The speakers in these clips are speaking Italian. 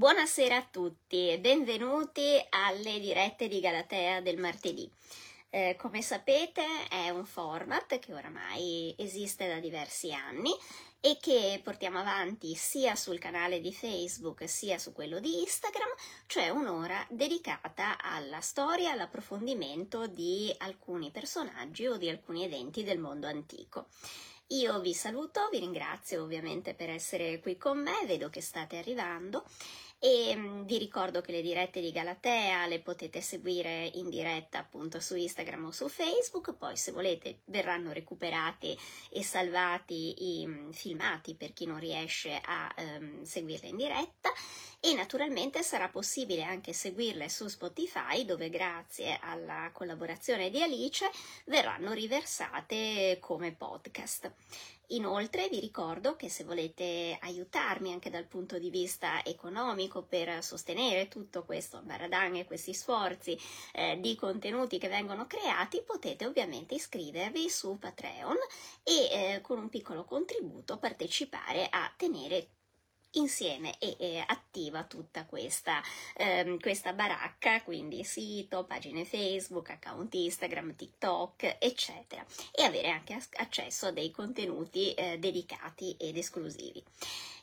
Buonasera a tutti e benvenuti alle dirette di Galatea del martedì. Eh, come sapete è un format che oramai esiste da diversi anni e che portiamo avanti sia sul canale di Facebook sia su quello di Instagram, cioè un'ora dedicata alla storia, all'approfondimento di alcuni personaggi o di alcuni eventi del mondo antico. Io vi saluto, vi ringrazio ovviamente per essere qui con me, vedo che state arrivando e mm, vi ricordo che le dirette di Galatea le potete seguire in diretta appunto su Instagram o su Facebook, poi se volete verranno recuperati e salvati i mm, filmati per chi non riesce a um, seguirle in diretta e naturalmente sarà possibile anche seguirle su Spotify dove grazie alla collaborazione di Alice verranno riversate come podcast. Inoltre vi ricordo che se volete aiutarmi anche dal punto di vista economico per sostenere tutto questo baradan e questi sforzi eh, di contenuti che vengono creati, potete ovviamente iscrivervi su Patreon e eh, con un piccolo contributo partecipare a tenere insieme e, e attiva tutta questa, ehm, questa baracca, quindi sito, pagine Facebook, account Instagram, TikTok, eccetera, e avere anche accesso a dei contenuti eh, dedicati ed esclusivi.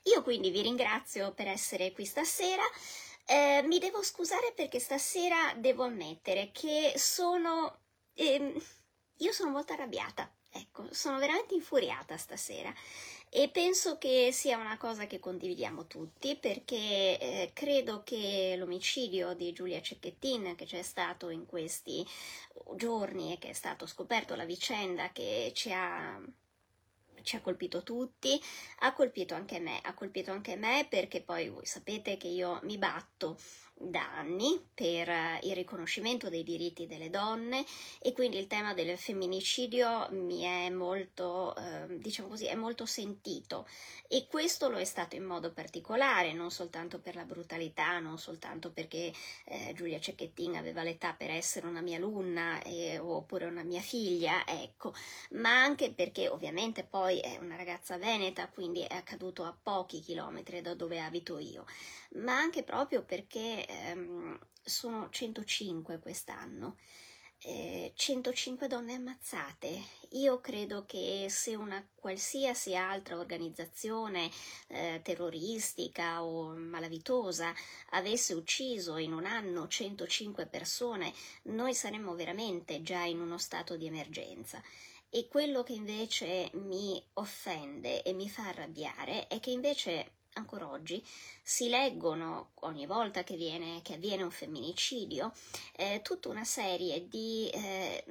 Io quindi vi ringrazio per essere qui stasera. Eh, mi devo scusare perché stasera devo ammettere che sono... Ehm, io sono molto arrabbiata, ecco, sono veramente infuriata stasera e penso che sia una cosa che condividiamo tutti perché eh, credo che l'omicidio di Giulia Cecchettin che c'è stato in questi giorni e che è stato scoperto la vicenda che ci ha ci ha colpito tutti, ha colpito anche me, ha colpito anche me perché poi voi sapete che io mi batto da anni per eh, il riconoscimento dei diritti delle donne e quindi il tema del femminicidio mi è molto, eh, diciamo così, è molto sentito. E questo lo è stato in modo particolare, non soltanto per la brutalità, non soltanto perché eh, Giulia Cecchettin aveva l'età per essere una mia alunna eh, oppure una mia figlia, ecco, ma anche perché ovviamente poi è una ragazza veneta, quindi è accaduto a pochi chilometri da dove abito io. Ma anche proprio perché ehm, sono 105 quest'anno. Eh, 105 donne ammazzate. Io credo che se una qualsiasi altra organizzazione eh, terroristica o malavitosa avesse ucciso in un anno 105 persone, noi saremmo veramente già in uno stato di emergenza. E quello che invece mi offende e mi fa arrabbiare è che invece ancora oggi si leggono ogni volta che, viene, che avviene un femminicidio eh, tutta una serie di, eh,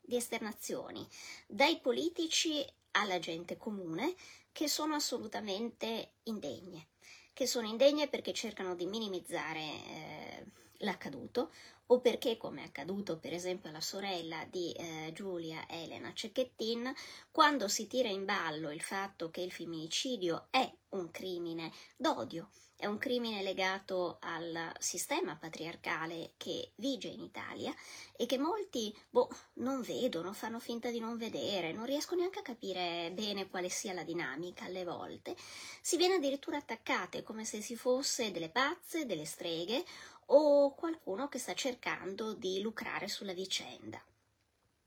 di esternazioni dai politici alla gente comune che sono assolutamente indegne, che sono indegne perché cercano di minimizzare eh, l'accaduto o perché, come è accaduto per esempio alla sorella di eh, Giulia Elena Cecchettin, quando si tira in ballo il fatto che il femminicidio è un crimine d'odio, è un crimine legato al sistema patriarcale che vige in Italia e che molti boh, non vedono, fanno finta di non vedere, non riescono neanche a capire bene quale sia la dinamica alle volte, si viene addirittura attaccate come se si fosse delle pazze, delle streghe o qualcuno che sta cercando di lucrare sulla vicenda.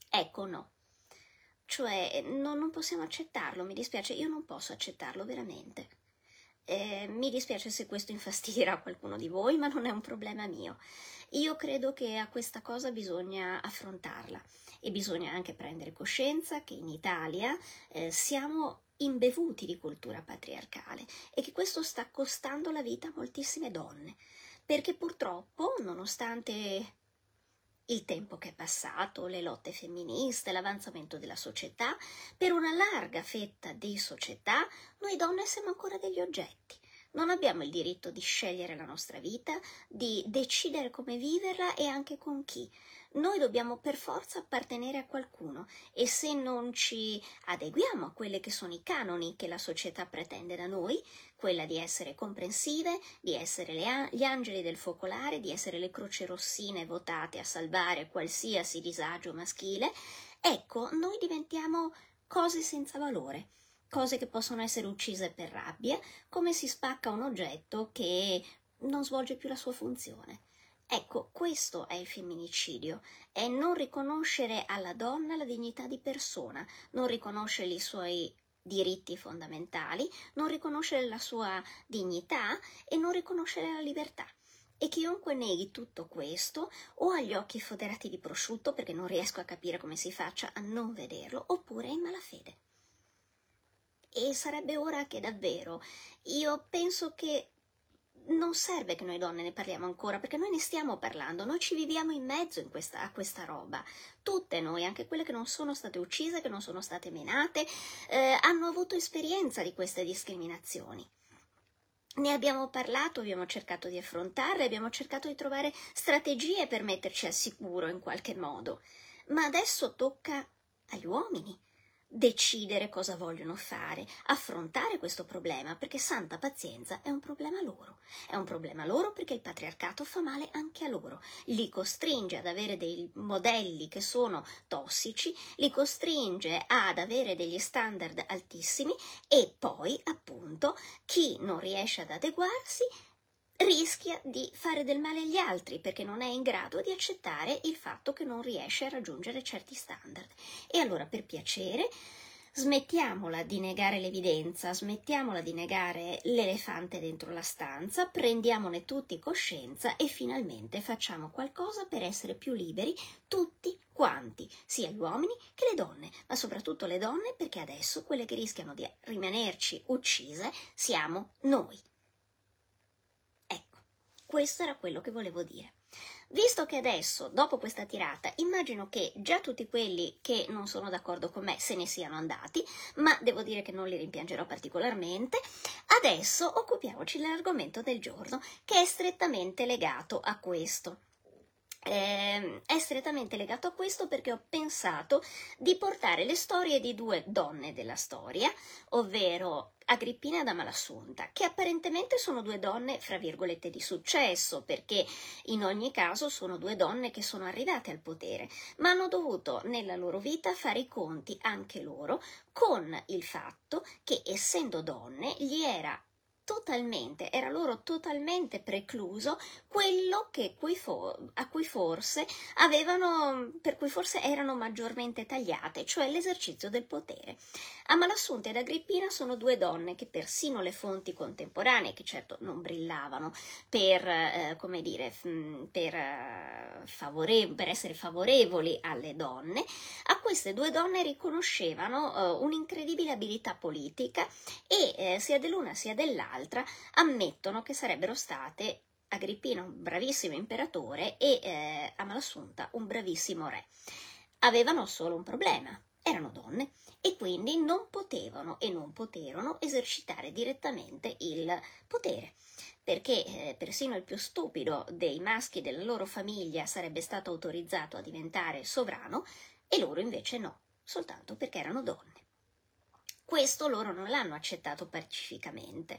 Ecco no. Cioè, no, non possiamo accettarlo, mi dispiace, io non posso accettarlo veramente. Eh, mi dispiace se questo infastidirà qualcuno di voi, ma non è un problema mio. Io credo che a questa cosa bisogna affrontarla e bisogna anche prendere coscienza che in Italia eh, siamo imbevuti di cultura patriarcale e che questo sta costando la vita a moltissime donne perché purtroppo, nonostante il tempo che è passato, le lotte femministe, l'avanzamento della società, per una larga fetta di società, noi donne siamo ancora degli oggetti. Non abbiamo il diritto di scegliere la nostra vita, di decidere come viverla e anche con chi noi dobbiamo per forza appartenere a qualcuno e se non ci adeguiamo a quelli che sono i canoni che la società pretende da noi, quella di essere comprensive, di essere le, gli angeli del focolare, di essere le croce rossine votate a salvare qualsiasi disagio maschile, ecco, noi diventiamo cose senza valore cose che possono essere uccise per rabbia, come si spacca un oggetto che non svolge più la sua funzione. Ecco, questo è il femminicidio, è non riconoscere alla donna la dignità di persona, non riconoscere i suoi diritti fondamentali, non riconoscere la sua dignità e non riconoscere la libertà. E chiunque neghi tutto questo o ha gli occhi foderati di prosciutto perché non riesco a capire come si faccia a non vederlo, oppure è in malafede. E sarebbe ora che davvero io penso che non serve che noi donne ne parliamo ancora, perché noi ne stiamo parlando, noi ci viviamo in mezzo in questa, a questa roba. Tutte noi, anche quelle che non sono state uccise, che non sono state menate, eh, hanno avuto esperienza di queste discriminazioni. Ne abbiamo parlato, abbiamo cercato di affrontarle, abbiamo cercato di trovare strategie per metterci al sicuro in qualche modo. Ma adesso tocca agli uomini decidere cosa vogliono fare, affrontare questo problema, perché santa pazienza è un problema loro. È un problema loro perché il patriarcato fa male anche a loro, li costringe ad avere dei modelli che sono tossici, li costringe ad avere degli standard altissimi e poi, appunto, chi non riesce ad adeguarsi rischia di fare del male agli altri perché non è in grado di accettare il fatto che non riesce a raggiungere certi standard. E allora, per piacere, smettiamola di negare l'evidenza, smettiamola di negare l'elefante dentro la stanza, prendiamone tutti coscienza e finalmente facciamo qualcosa per essere più liberi tutti quanti, sia gli uomini che le donne, ma soprattutto le donne perché adesso quelle che rischiano di rimanerci uccise siamo noi. Questo era quello che volevo dire. Visto che adesso, dopo questa tirata, immagino che già tutti quelli che non sono d'accordo con me se ne siano andati, ma devo dire che non li rimpiangerò particolarmente, adesso occupiamoci dell'argomento del giorno, che è strettamente legato a questo. Eh, è strettamente legato a questo perché ho pensato di portare le storie di due donne della storia, ovvero Agrippina ed Amalassunta, che apparentemente sono due donne, fra virgolette, di successo, perché in ogni caso sono due donne che sono arrivate al potere, ma hanno dovuto nella loro vita fare i conti anche loro con il fatto che, essendo donne, gli era totalmente, era loro totalmente precluso quello cui for- a cui forse avevano, per cui forse erano maggiormente tagliate, cioè l'esercizio del potere. Amalassunta ed Agrippina sono due donne che persino le fonti contemporanee, che certo non brillavano per, eh, come dire, per, eh, favore- per, essere favorevoli alle donne, a queste due donne riconoscevano eh, un'incredibile abilità politica e eh, sia dell'una sia dell'altra dall'altra ammettono che sarebbero state Agrippina un bravissimo imperatore e eh, Amalassunta un bravissimo re. Avevano solo un problema, erano donne e quindi non potevano e non poterono esercitare direttamente il potere, perché eh, persino il più stupido dei maschi della loro famiglia sarebbe stato autorizzato a diventare sovrano e loro invece no, soltanto perché erano donne. Questo loro non l'hanno accettato pacificamente.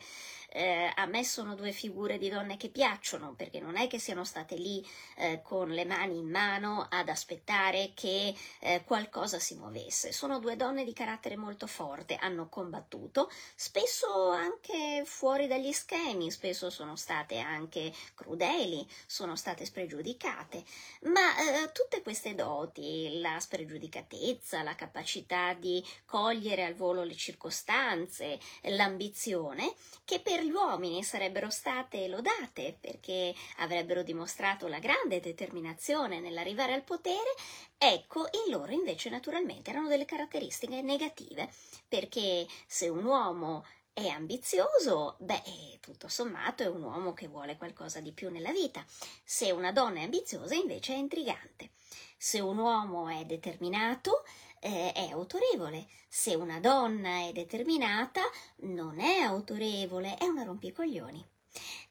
Eh, a me sono due figure di donne che piacciono, perché non è che siano state lì eh, con le mani in mano ad aspettare che eh, qualcosa si muovesse. Sono due donne di carattere molto forte, hanno combattuto, spesso anche fuori dagli schemi, spesso sono state anche crudeli, sono state spregiudicate, ma eh, tutte queste doti, la spregiudicatezza, la capacità di cogliere al volo le circostanze, l'ambizione, che per gli uomini sarebbero state lodate perché avrebbero dimostrato la grande determinazione nell'arrivare al potere, ecco, in loro invece naturalmente erano delle caratteristiche negative, perché se un uomo è ambizioso, beh, tutto sommato è un uomo che vuole qualcosa di più nella vita. Se una donna è ambiziosa, invece è intrigante. Se un uomo è determinato, eh, è autorevole. Se una donna è determinata, non è autorevole, è una rompicoglioni.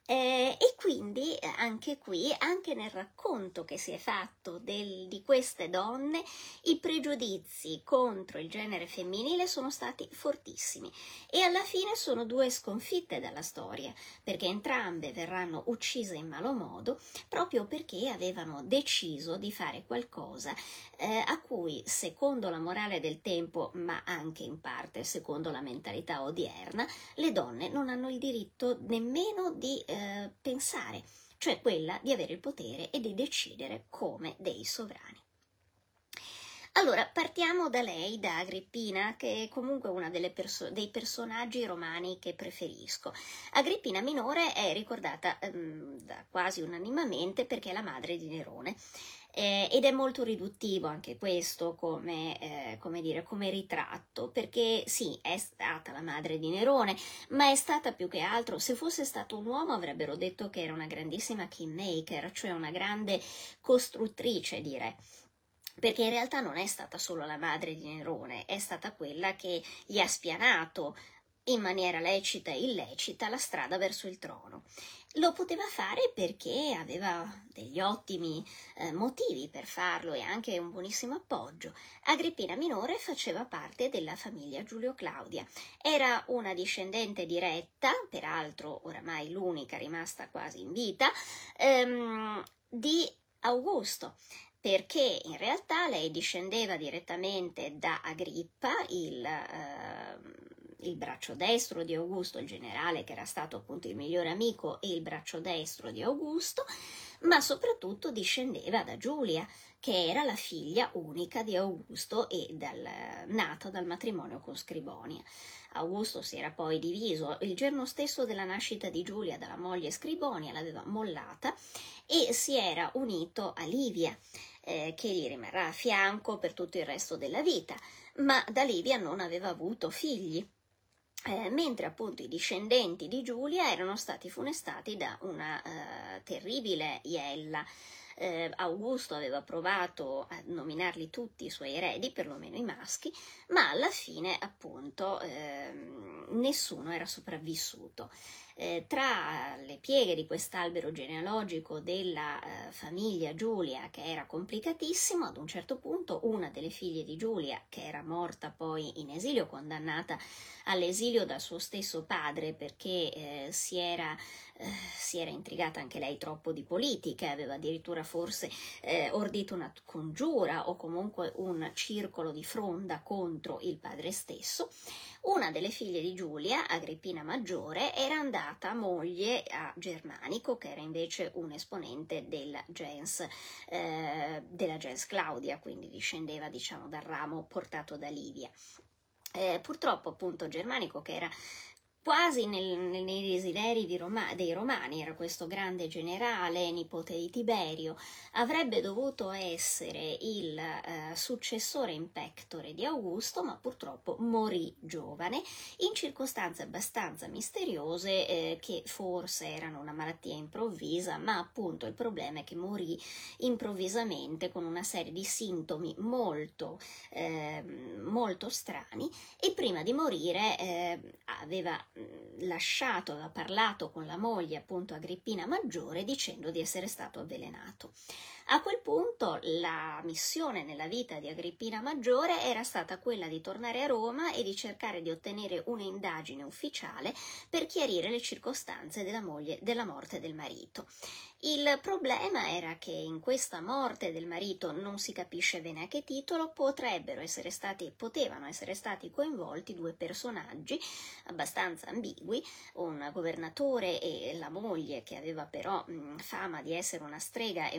Eh, e quindi eh, anche qui, anche nel racconto che si è fatto del, di queste donne, i pregiudizi contro il genere femminile sono stati fortissimi. E alla fine sono due sconfitte dalla storia, perché entrambe verranno uccise in malo modo proprio perché avevano deciso di fare qualcosa eh, a cui, secondo la morale del tempo, ma anche in parte secondo la mentalità odierna, le donne non hanno il diritto nemmeno di eh, eh, pensare, cioè quella di avere il potere e di decidere come dei sovrani. Allora, partiamo da lei, da Agrippina, che è comunque uno perso- dei personaggi romani che preferisco. Agrippina minore è ricordata ehm, quasi unanimamente perché è la madre di Nerone. Eh, ed è molto riduttivo anche questo come, eh, come, dire, come ritratto, perché sì, è stata la madre di Nerone, ma è stata più che altro, se fosse stato un uomo avrebbero detto che era una grandissima kingmaker, cioè una grande costruttrice di re perché in realtà non è stata solo la madre di Nerone, è stata quella che gli ha spianato in maniera lecita e illecita la strada verso il trono. Lo poteva fare perché aveva degli ottimi eh, motivi per farlo e anche un buonissimo appoggio. Agrippina minore faceva parte della famiglia Giulio Claudia. Era una discendente diretta, peraltro oramai l'unica rimasta quasi in vita, ehm, di Augusto perché in realtà lei discendeva direttamente da Agrippa, il, eh, il, braccio destro di Augusto, il generale che era stato appunto il migliore amico e il braccio destro di Augusto, ma soprattutto discendeva da Giulia, che era la figlia unica di Augusto e dal, nata dal matrimonio con Scribonia. Augusto si era poi diviso il giorno stesso della nascita di Giulia dalla moglie Scribonia, l'aveva mollata e si era unito a Livia eh, che gli rimarrà a fianco per tutto il resto della vita, ma da Livia non aveva avuto figli. Eh, mentre appunto i discendenti di Giulia erano stati funestati da una eh, terribile iella. Eh, Augusto aveva provato a nominarli tutti i suoi eredi, perlomeno i maschi, ma alla fine appunto ehm, nessuno era sopravvissuto. Eh, tra le pieghe di quest'albero genealogico della eh, famiglia Giulia, che era complicatissimo, ad un certo punto una delle figlie di Giulia, che era morta poi in esilio, condannata all'esilio dal suo stesso padre perché eh, si era eh, si era intrigata anche lei troppo di politica, aveva addirittura forse eh, ordito una congiura o comunque un circolo di fronda contro il padre stesso. Una delle figlie di Giulia, Agrippina Maggiore, era andata moglie a Germanico, che era invece un esponente della gens, eh, della gens Claudia, quindi discendeva diciamo dal ramo portato da Livia. Eh, purtroppo appunto Germanico che era quasi nel, nei desideri Roma, dei romani, era questo grande generale, nipote di Tiberio, avrebbe dovuto essere il eh, successore in pectore di Augusto, ma purtroppo morì giovane in circostanze abbastanza misteriose eh, che forse erano una malattia improvvisa, ma appunto il problema è che morì improvvisamente con una serie di sintomi molto, eh, molto strani e prima di morire eh, aveva lasciato, aveva parlato con la moglie, appunto Agrippina Maggiore, dicendo di essere stato avvelenato. A quel punto la missione nella vita di Agrippina Maggiore era stata quella di tornare a Roma e di cercare di ottenere un'indagine ufficiale per chiarire le circostanze della, moglie, della morte del marito. Il problema era che in questa morte del marito non si capisce bene a che titolo potrebbero essere stati, potevano essere stati coinvolti due personaggi abbastanza ambigui, un governatore e la moglie che aveva però mh, fama di essere una strega e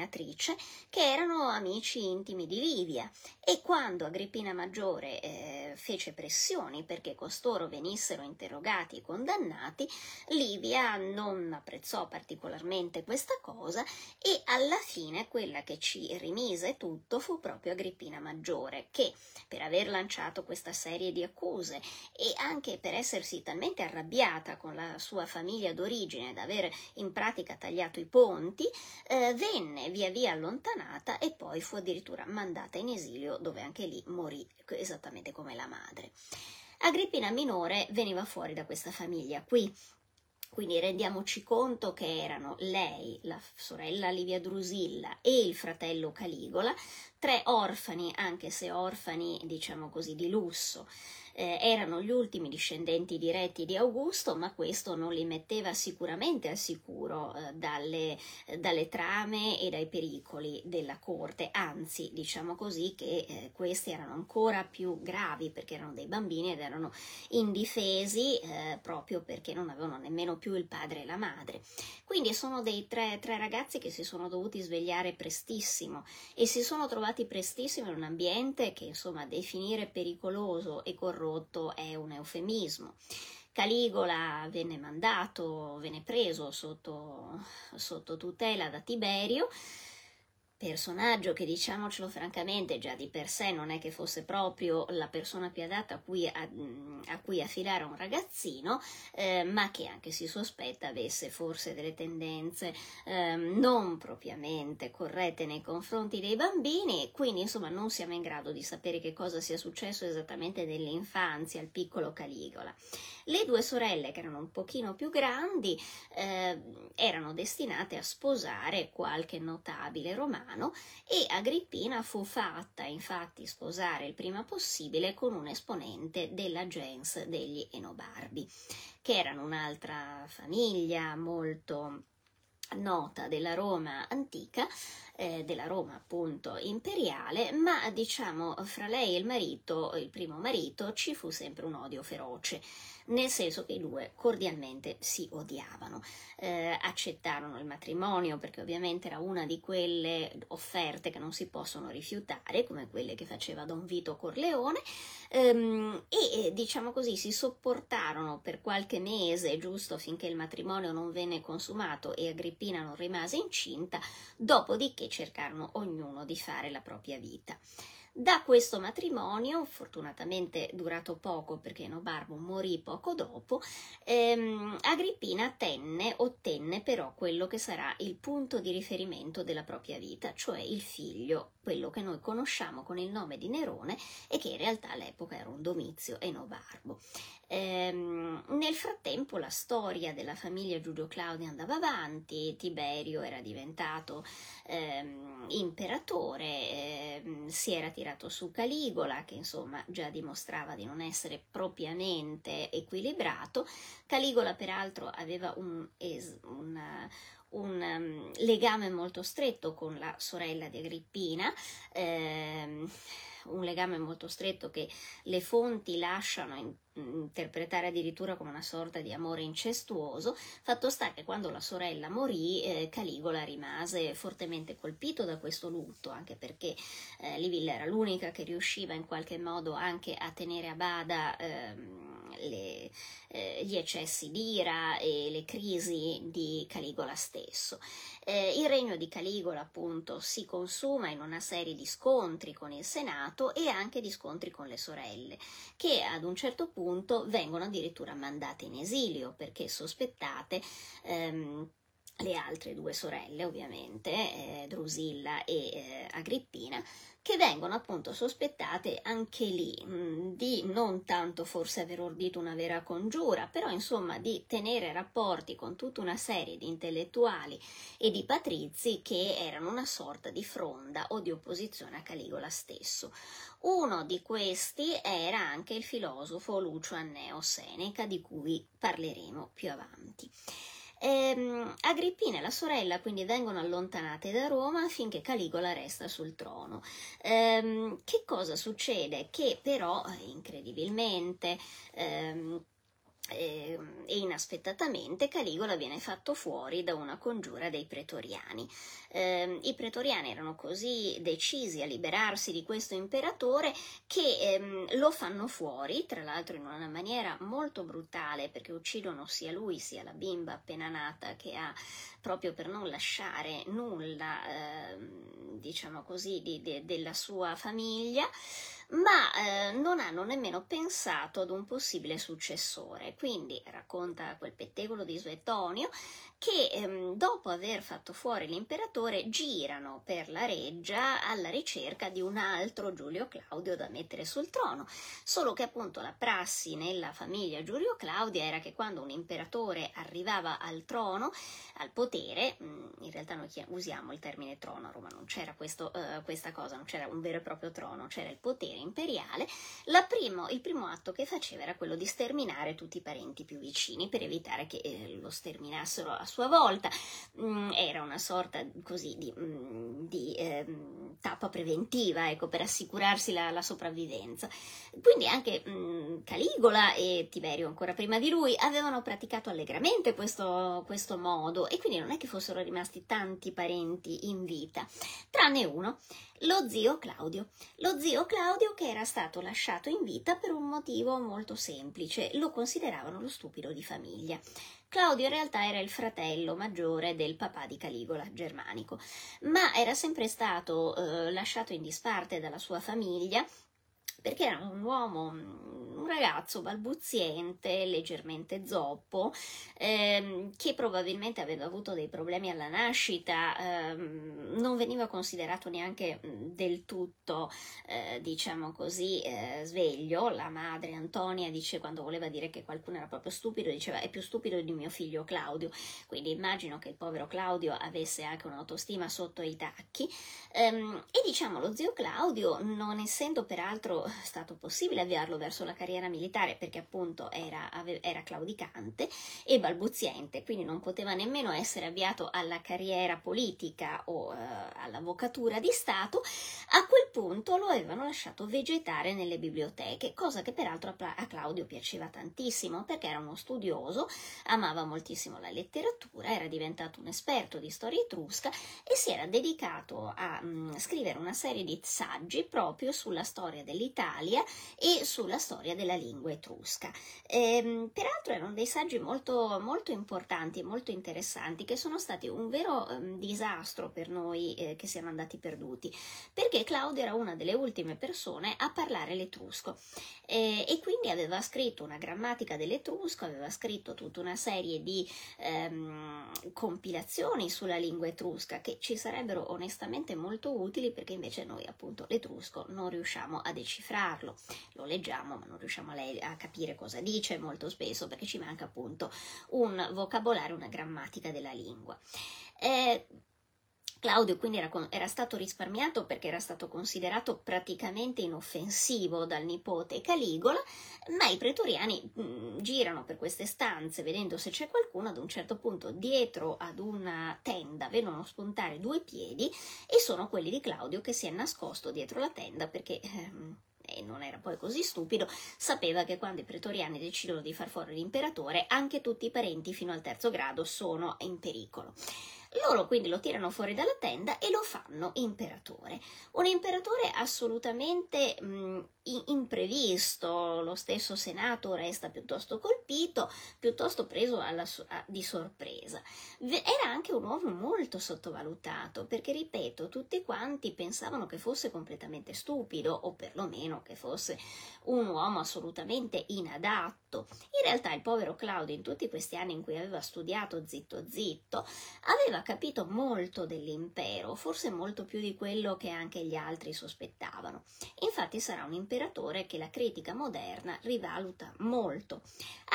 un'avvelenatrice, che erano amici intimi di Livia. E quando Agrippina Maggiore eh, fece pressioni perché costoro venissero interrogati e condannati, Livia non apprezzò particolarmente questa cosa e alla fine quella che ci rimise tutto fu proprio Agrippina Maggiore che per aver lanciato questa serie di accuse e anche per essersi talmente arrabbiata con la sua famiglia d'origine da aver in pratica tagliato i ponti, eh, venne via via allontanata e poi fu addirittura mandata in esilio dove anche lì morì esattamente come la madre. Agrippina minore veniva fuori da questa famiglia qui quindi rendiamoci conto che erano lei, la sorella Livia Drusilla e il fratello Caligola, tre orfani, anche se orfani, diciamo così, di lusso. eh, erano gli ultimi discendenti diretti di Augusto, ma questo non li metteva sicuramente al sicuro eh, dalle, dalle, trame e dai pericoli della corte, anzi diciamo così che eh, questi erano ancora più gravi perché erano dei bambini ed erano indifesi eh, proprio perché non avevano nemmeno più il padre e la madre. Quindi sono dei tre, tre ragazzi che si sono dovuti svegliare prestissimo e si sono trovati prestissimo in un ambiente che insomma definire pericoloso e corrotto è un eufemismo. Caligola venne mandato, venne preso sotto, sotto tutela da Tiberio personaggio che diciamocelo francamente già di per sé non è che fosse proprio la persona più adatta a cui, a, a cui affilare un ragazzino, eh, ma che anche si sospetta avesse forse delle tendenze eh, non propriamente corrette nei confronti dei bambini, quindi insomma non siamo in grado di sapere che cosa sia successo esattamente nell'infanzia al piccolo Caligola. Le due sorelle, che erano un pochino più grandi, eh, erano destinate a sposare qualche notabile romano romano e Agrippina fu fatta infatti sposare il prima possibile con un esponente della gens degli Enobarbi, che erano un'altra famiglia molto nota della Roma antica, eh, della Roma appunto imperiale, ma diciamo fra lei e il marito, il primo marito, ci fu sempre un odio feroce nel senso che i due cordialmente si odiavano. Eh, accettarono il matrimonio perché ovviamente era una di quelle offerte che non si possono rifiutare, come quelle che faceva Don Vito Corleone, ehm, e diciamo così si sopportarono per qualche mese, giusto finché il matrimonio non venne consumato e Agrippina non rimase incinta, dopodiché cercarono ognuno di fare la propria vita. Da questo matrimonio, fortunatamente durato poco perché Nobarbo morì poco dopo, ehm, Agrippina tenne, ottenne però quello che sarà il punto di riferimento della propria vita, cioè il figlio, quello che noi conosciamo con il nome di Nerone e che in realtà all'epoca era un Domizio e Nobarbo. Ehm, nel frattempo la storia della famiglia Giulio Claudia andava avanti, Tiberio era diventato ehm, imperatore, ehm, si era tirato su Caligola che insomma già dimostrava di non essere propriamente equilibrato. Caligola peraltro aveva un, es, una, un um, legame molto stretto con la sorella di Agrippina. Ehm, un legame molto stretto che le fonti lasciano in, interpretare addirittura come una sorta di amore incestuoso, fatto sta che quando la sorella morì eh, Caligola rimase fortemente colpito da questo lutto, anche perché eh, Livilla era l'unica che riusciva in qualche modo anche a tenere a bada ehm, le, eh, gli eccessi d'ira e le crisi di Caligola stesso. Eh, il regno di Caligola appunto si consuma in una serie di scontri con il Senato e anche di scontri con le sorelle, che ad un certo punto vengono addirittura mandate in esilio perché sospettate ehm, le altre due sorelle, ovviamente, eh, Drusilla e eh, Agrippina, che vengono appunto sospettate anche lì mh, mm, di non tanto forse aver ordito una vera congiura, però insomma di tenere rapporti con tutta una serie di intellettuali e di patrizi che erano una sorta di fronda o di opposizione a Caligola stesso. Uno di questi era anche il filosofo Lucio Anneo Seneca, di cui parleremo più avanti. Ehm, Agrippina e la sorella quindi vengono allontanate da Roma finché Caligola resta sul trono. Ehm, che cosa succede? Che però, incredibilmente, ehm, e inaspettatamente Caligola viene fatto fuori da una congiura dei pretoriani. Eh, I pretoriani erano così decisi a liberarsi di questo imperatore che ehm, lo fanno fuori, tra l'altro in una maniera molto brutale perché uccidono sia lui sia la bimba appena nata che ha proprio per non lasciare nulla, eh, diciamo così, di, de, della sua famiglia ma eh, non hanno nemmeno pensato ad un possibile successore. Quindi racconta quel pettegolo di Suetonio che ehm, dopo aver fatto fuori l'imperatore girano per la reggia alla ricerca di un altro Giulio Claudio da mettere sul trono, solo che appunto la prassi nella famiglia Giulio Claudia era che quando un imperatore arrivava al trono, al potere, mm, in realtà noi usiamo il termine trono a Roma, non c'era questo, uh, questa cosa, non c'era un vero e proprio trono, c'era il potere imperiale, primo, il primo atto che faceva era quello di sterminare tutti i parenti più vicini per evitare che eh, lo sterminassero a sua volta. Mm, era una sorta così di, mm, di eh, tappa preventiva, ecco, per assicurarsi la, la sopravvivenza. Quindi anche mm, Caligola e Tiberio, ancora prima di lui, avevano praticato allegramente questo, questo modo e quindi non è che fossero rimasti tanti parenti in vita, tranne uno, lo zio Claudio. Lo zio Claudio che era stato lasciato in vita per un motivo molto semplice, lo consideravano lo stupido di famiglia. Claudio in realtà era il fratello maggiore del papà di Caligola, germanico, ma era sempre stato eh, lasciato in disparte dalla sua famiglia perché era un uomo, un ragazzo balbuziente, leggermente zoppo, ehm, che probabilmente aveva avuto dei problemi alla nascita, ehm, non veniva considerato neanche del tutto, eh, diciamo così, eh, sveglio. La madre Antonia dice quando voleva dire che qualcuno era proprio stupido, diceva è più stupido di mio figlio Claudio. Quindi immagino che il povero Claudio avesse anche un'autostima sotto i tacchi. Ehm, e diciamo lo zio Claudio, non essendo peraltro stato possibile avviarlo verso la carriera militare perché appunto era, era claudicante e balbuziente, quindi non poteva nemmeno essere avviato alla carriera politica o uh, all'avvocatura di Stato, a quel punto lo avevano lasciato vegetare nelle biblioteche, cosa che peraltro a Claudio piaceva tantissimo perché era uno studioso, amava moltissimo la letteratura, era diventato un esperto di storia etrusca e si era dedicato a mh, mm, scrivere una serie di saggi proprio sulla storia dell'Italia e sulla storia della lingua etrusca. Ehm, peraltro erano dei saggi molto, molto importanti e molto interessanti che sono stati un vero um, disastro per noi eh, che siamo andati perduti, perché Claudio era una delle ultime persone a parlare l'etrusco eh, e quindi aveva scritto una grammatica dell'etrusco, aveva scritto tutta una serie di ehm, compilazioni sulla lingua etrusca che ci sarebbero onestamente molto utili perché invece noi appunto l'etrusco non riusciamo a decifrarlo, lo leggiamo ma non riusciamo a, le- a capire cosa dice molto spesso perché ci manca appunto un vocabolario, una grammatica della lingua. Eh, Claudio quindi era, era, stato risparmiato perché era stato considerato praticamente inoffensivo dal nipote Caligola, ma i pretoriani mh, mm, girano per queste stanze vedendo se c'è qualcuno, ad un certo punto dietro ad una tenda vedono spuntare due piedi e sono quelli di Claudio che si è nascosto dietro la tenda perché... Ehm, e non era poi così stupido, sapeva che quando i pretoriani decidono di far fuori l'imperatore, anche tutti i parenti fino al terzo grado sono in pericolo. Loro quindi lo tirano fuori dalla tenda e lo fanno imperatore. Un imperatore assolutamente mh, imprevisto, lo stesso Senato resta piuttosto colpito, piuttosto preso alla, a, di sorpresa. Era anche un uomo molto sottovalutato, perché ripeto, tutti quanti pensavano che fosse completamente stupido, o perlomeno che fosse un uomo assolutamente inadatto. In realtà il povero Claudio, in tutti questi anni in cui aveva studiato zitto zitto, aveva capito molto dell'impero, forse molto più di quello che anche gli altri sospettavano. Infatti sarà un imperatore che la critica moderna rivaluta molto,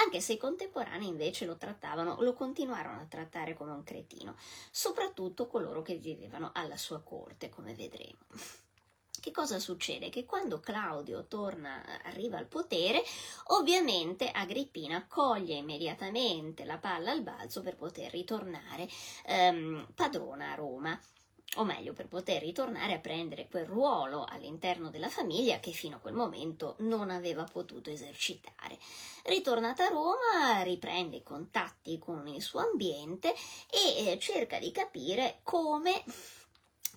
anche se i contemporanei invece lo trattavano, lo continuarono a trattare come un cretino, soprattutto coloro che vivevano alla sua corte, come vedremo. Che cosa succede? Che quando Claudio torna, arriva al potere, ovviamente Agrippina coglie immediatamente la palla al balzo per poter ritornare ehm, padrona a Roma o meglio per poter ritornare a prendere quel ruolo all'interno della famiglia che fino a quel momento non aveva potuto esercitare. Ritornata a Roma, riprende i contatti con il suo ambiente e eh, cerca di capire come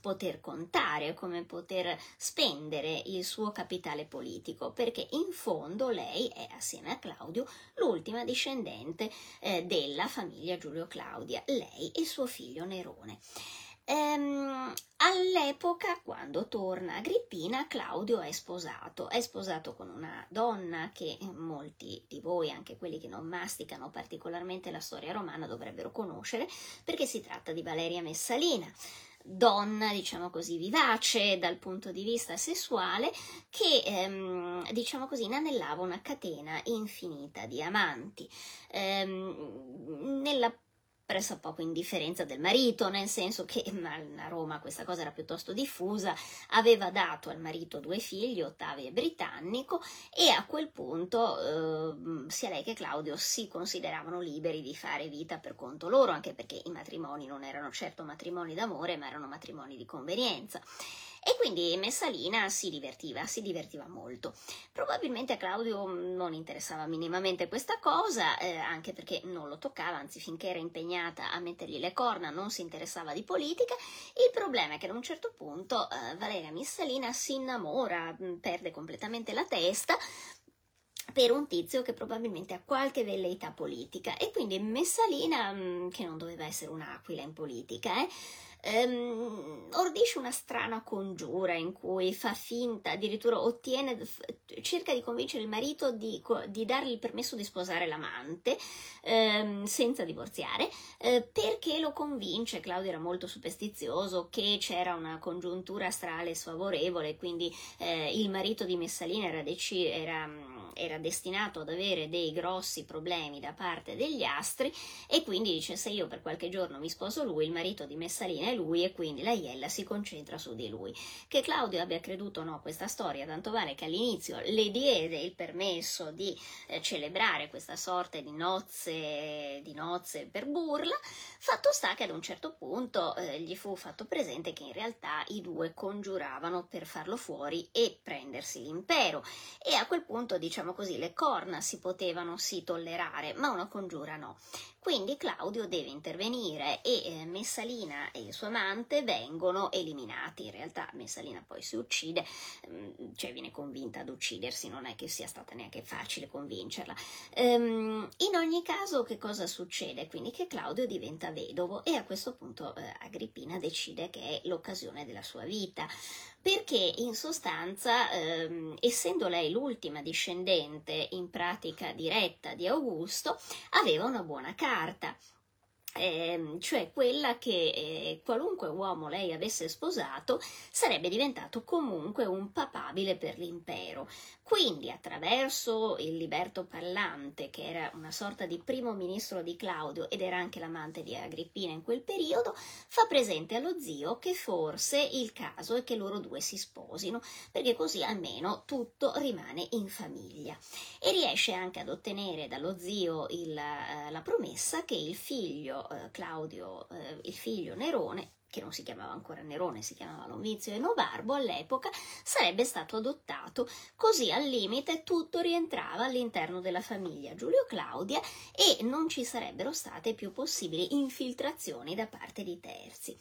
poter contare, come poter spendere il suo capitale politico, perché in fondo lei è, assieme a Claudio, l'ultima discendente eh, della famiglia Giulio Claudia, lei e suo figlio Nerone. Ehm, all'epoca, quando torna Agrippina, Claudio è sposato. È sposato con una donna che molti di voi, anche quelli che non masticano particolarmente la storia romana, dovrebbero conoscere, perché si tratta di Valeria Messalina donna, diciamo così, vivace dal punto di vista sessuale, che, ehm, diciamo così, inanellava una catena infinita di amanti. Ehm, nella pressappoco indifferenza del marito, nel senso che a Roma questa cosa era piuttosto diffusa, aveva dato al marito due figli, Ottavio e Britannico, e a quel punto eh, sia lei che Claudio si consideravano liberi di fare vita per conto loro, anche perché i matrimoni non erano certo matrimoni d'amore, ma erano matrimoni di convenienza. E quindi Messalina si divertiva, si divertiva molto. Probabilmente a Claudio non interessava minimamente questa cosa, eh, anche perché non lo toccava, anzi finché era impegnata a mettergli le corna non si interessava di politica. Il problema è che ad un certo punto eh, Valeria Messalina si innamora, perde completamente la testa, per un tizio che probabilmente ha qualche velleità politica e quindi Messalina, che non doveva essere un'aquila in politica, eh, ehm, ordisce una strana congiura in cui fa finta, addirittura ottiene, cerca di convincere il marito di, di dargli il permesso di sposare l'amante ehm, senza divorziare, eh, perché lo convince, Claudio era molto superstizioso, che c'era una congiuntura astrale sfavorevole, quindi eh, il marito di Messalina era, deci- era era destinato ad avere dei grossi problemi da parte degli astri e quindi dice se io per qualche giorno mi sposo lui, il marito di Messalina è lui e quindi la Iella si concentra su di lui. Che Claudio abbia creduto o no questa storia, tanto vale che all'inizio le diede il permesso di eh, celebrare questa sorta di nozze, di nozze per burla, fatto sta che ad un certo punto eh, gli fu fatto presente che in realtà i due congiuravano per farlo fuori e prendersi l'impero e a quel punto diciamo così, le corna si potevano sì tollerare, ma una congiura no. Quindi Claudio deve intervenire e eh, Messalina e il suo amante vengono eliminati. In realtà Messalina poi si uccide, mm, cioè viene convinta ad uccidersi, non è che sia stata neanche facile convincerla. Um, in ogni caso, che cosa succede? Quindi che Claudio diventa vedovo e a questo punto eh, Agrippina decide che è l'occasione della sua vita perché in sostanza, ehm, essendo lei l'ultima discendente in pratica diretta di Augusto, aveva una buona carta eh, cioè quella che eh, qualunque uomo lei avesse sposato sarebbe diventato comunque un papabile per l'impero. Quindi attraverso il liberto parlante, che era una sorta di primo ministro di Claudio ed era anche l'amante di Agrippina in quel periodo, fa presente allo zio che forse il caso è che loro due si sposino, perché così almeno tutto rimane in famiglia. E riesce anche ad ottenere dallo zio il, eh, la promessa che il figlio eh, Claudio, eh, il figlio Nerone, che non si chiamava ancora Nerone, si chiamava Novizio e Novarbo all'epoca, sarebbe stato adottato, così al limite tutto rientrava all'interno della famiglia Giulio Claudia e non ci sarebbero state più possibili infiltrazioni da parte di terzi.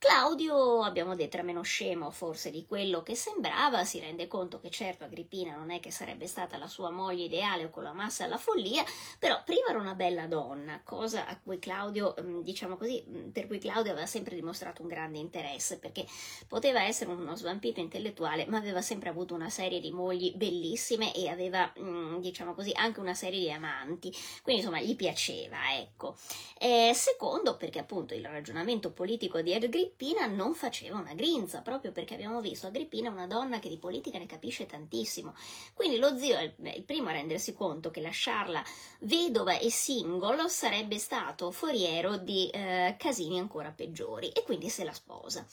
Claudio, abbiamo detto, era meno scemo forse di quello che sembrava, si rende conto che certo Agrippina non è che sarebbe stata la sua moglie ideale o con la massa alla follia, però prima era una bella donna, cosa a cui Claudio, mm, diciamo così, mm, per cui Claudio aveva sempre dimostrato un grande interesse, perché poteva essere uno svampito intellettuale, ma aveva sempre avuto una serie di mogli bellissime e aveva, mm, diciamo così, anche una serie di amanti, quindi insomma gli piaceva, ecco. Eh, secondo, perché appunto il ragionamento politico di Agrippina Agrippina non faceva una grinza, proprio perché abbiamo visto Agrippina è una donna che di politica ne capisce tantissimo. Quindi lo zio è il primo a rendersi conto che lasciarla vedova e singolo sarebbe stato foriero di eh, casini ancora peggiori e quindi se la sposa.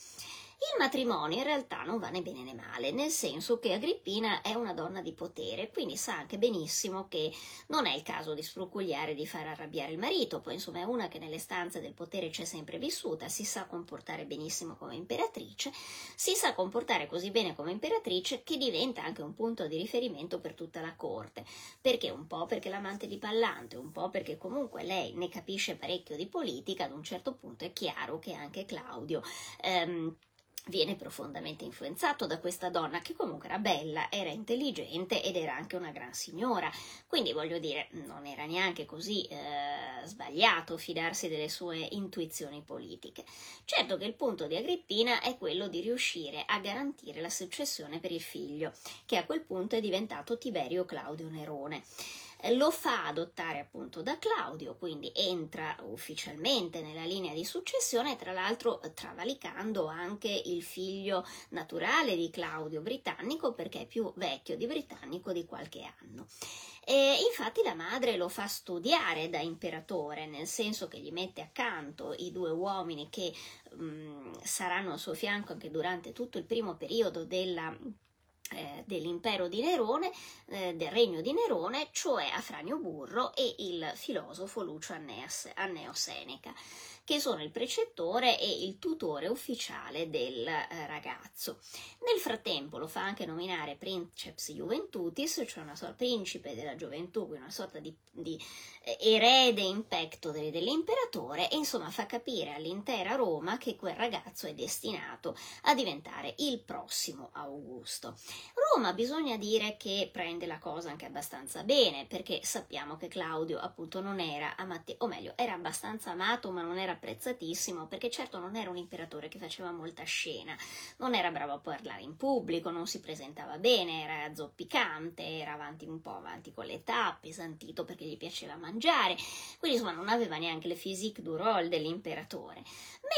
Il matrimonio in realtà non va né bene né male, nel senso che Agrippina è una donna di potere, quindi sa anche benissimo che non è il caso di sfrucugliare di far arrabbiare il marito, poi insomma è una che nelle stanze del potere c'è sempre vissuta, si sa comportare benissimo come imperatrice, si sa comportare così bene come imperatrice che diventa anche un punto di riferimento per tutta la corte, perché? Un po' perché l'amante di Pallante, un po' perché comunque lei ne capisce parecchio di politica, ad un certo punto è chiaro che anche Claudio ehm, viene profondamente influenzato da questa donna che comunque era bella, era intelligente ed era anche una gran signora, quindi voglio dire non era neanche così eh, sbagliato fidarsi delle sue intuizioni politiche. Certo che il punto di Agrippina è quello di riuscire a garantire la successione per il figlio, che a quel punto è diventato Tiberio Claudio Nerone. Eh, lo fa adottare appunto da Claudio, quindi entra ufficialmente nella linea di successione, tra l'altro travalicando anche il figlio naturale di Claudio britannico perché è più vecchio di britannico di qualche anno. E infatti la madre lo fa studiare da imperatore, nel senso che gli mette accanto i due uomini che mh, mm, saranno al suo fianco anche durante tutto il primo periodo della eh, dell'impero di Nerone, eh, del regno di Nerone, cioè Afranio Burro e il filosofo Lucio Anneo Seneca che sono il precettore e il tutore ufficiale del eh, ragazzo. Nel frattempo lo fa anche nominare Princeps Juventutis, cioè una sorta principe della gioventù, una sorta di, di eh, erede in pecto dell'imperatore e insomma fa capire all'intera Roma che quel ragazzo è destinato a diventare il prossimo Augusto. Roma bisogna dire che prende la cosa anche abbastanza bene perché sappiamo che Claudio appunto non era amato, o meglio era abbastanza amato ma non era apprezzatissimo perché certo non era un imperatore che faceva molta scena, non era bravo a parlare in pubblico, non si presentava bene, era zoppicante, era avanti un po' avanti con l'età, appesantito perché gli piaceva mangiare, quindi insomma non aveva neanche le physique du rôle dell'imperatore.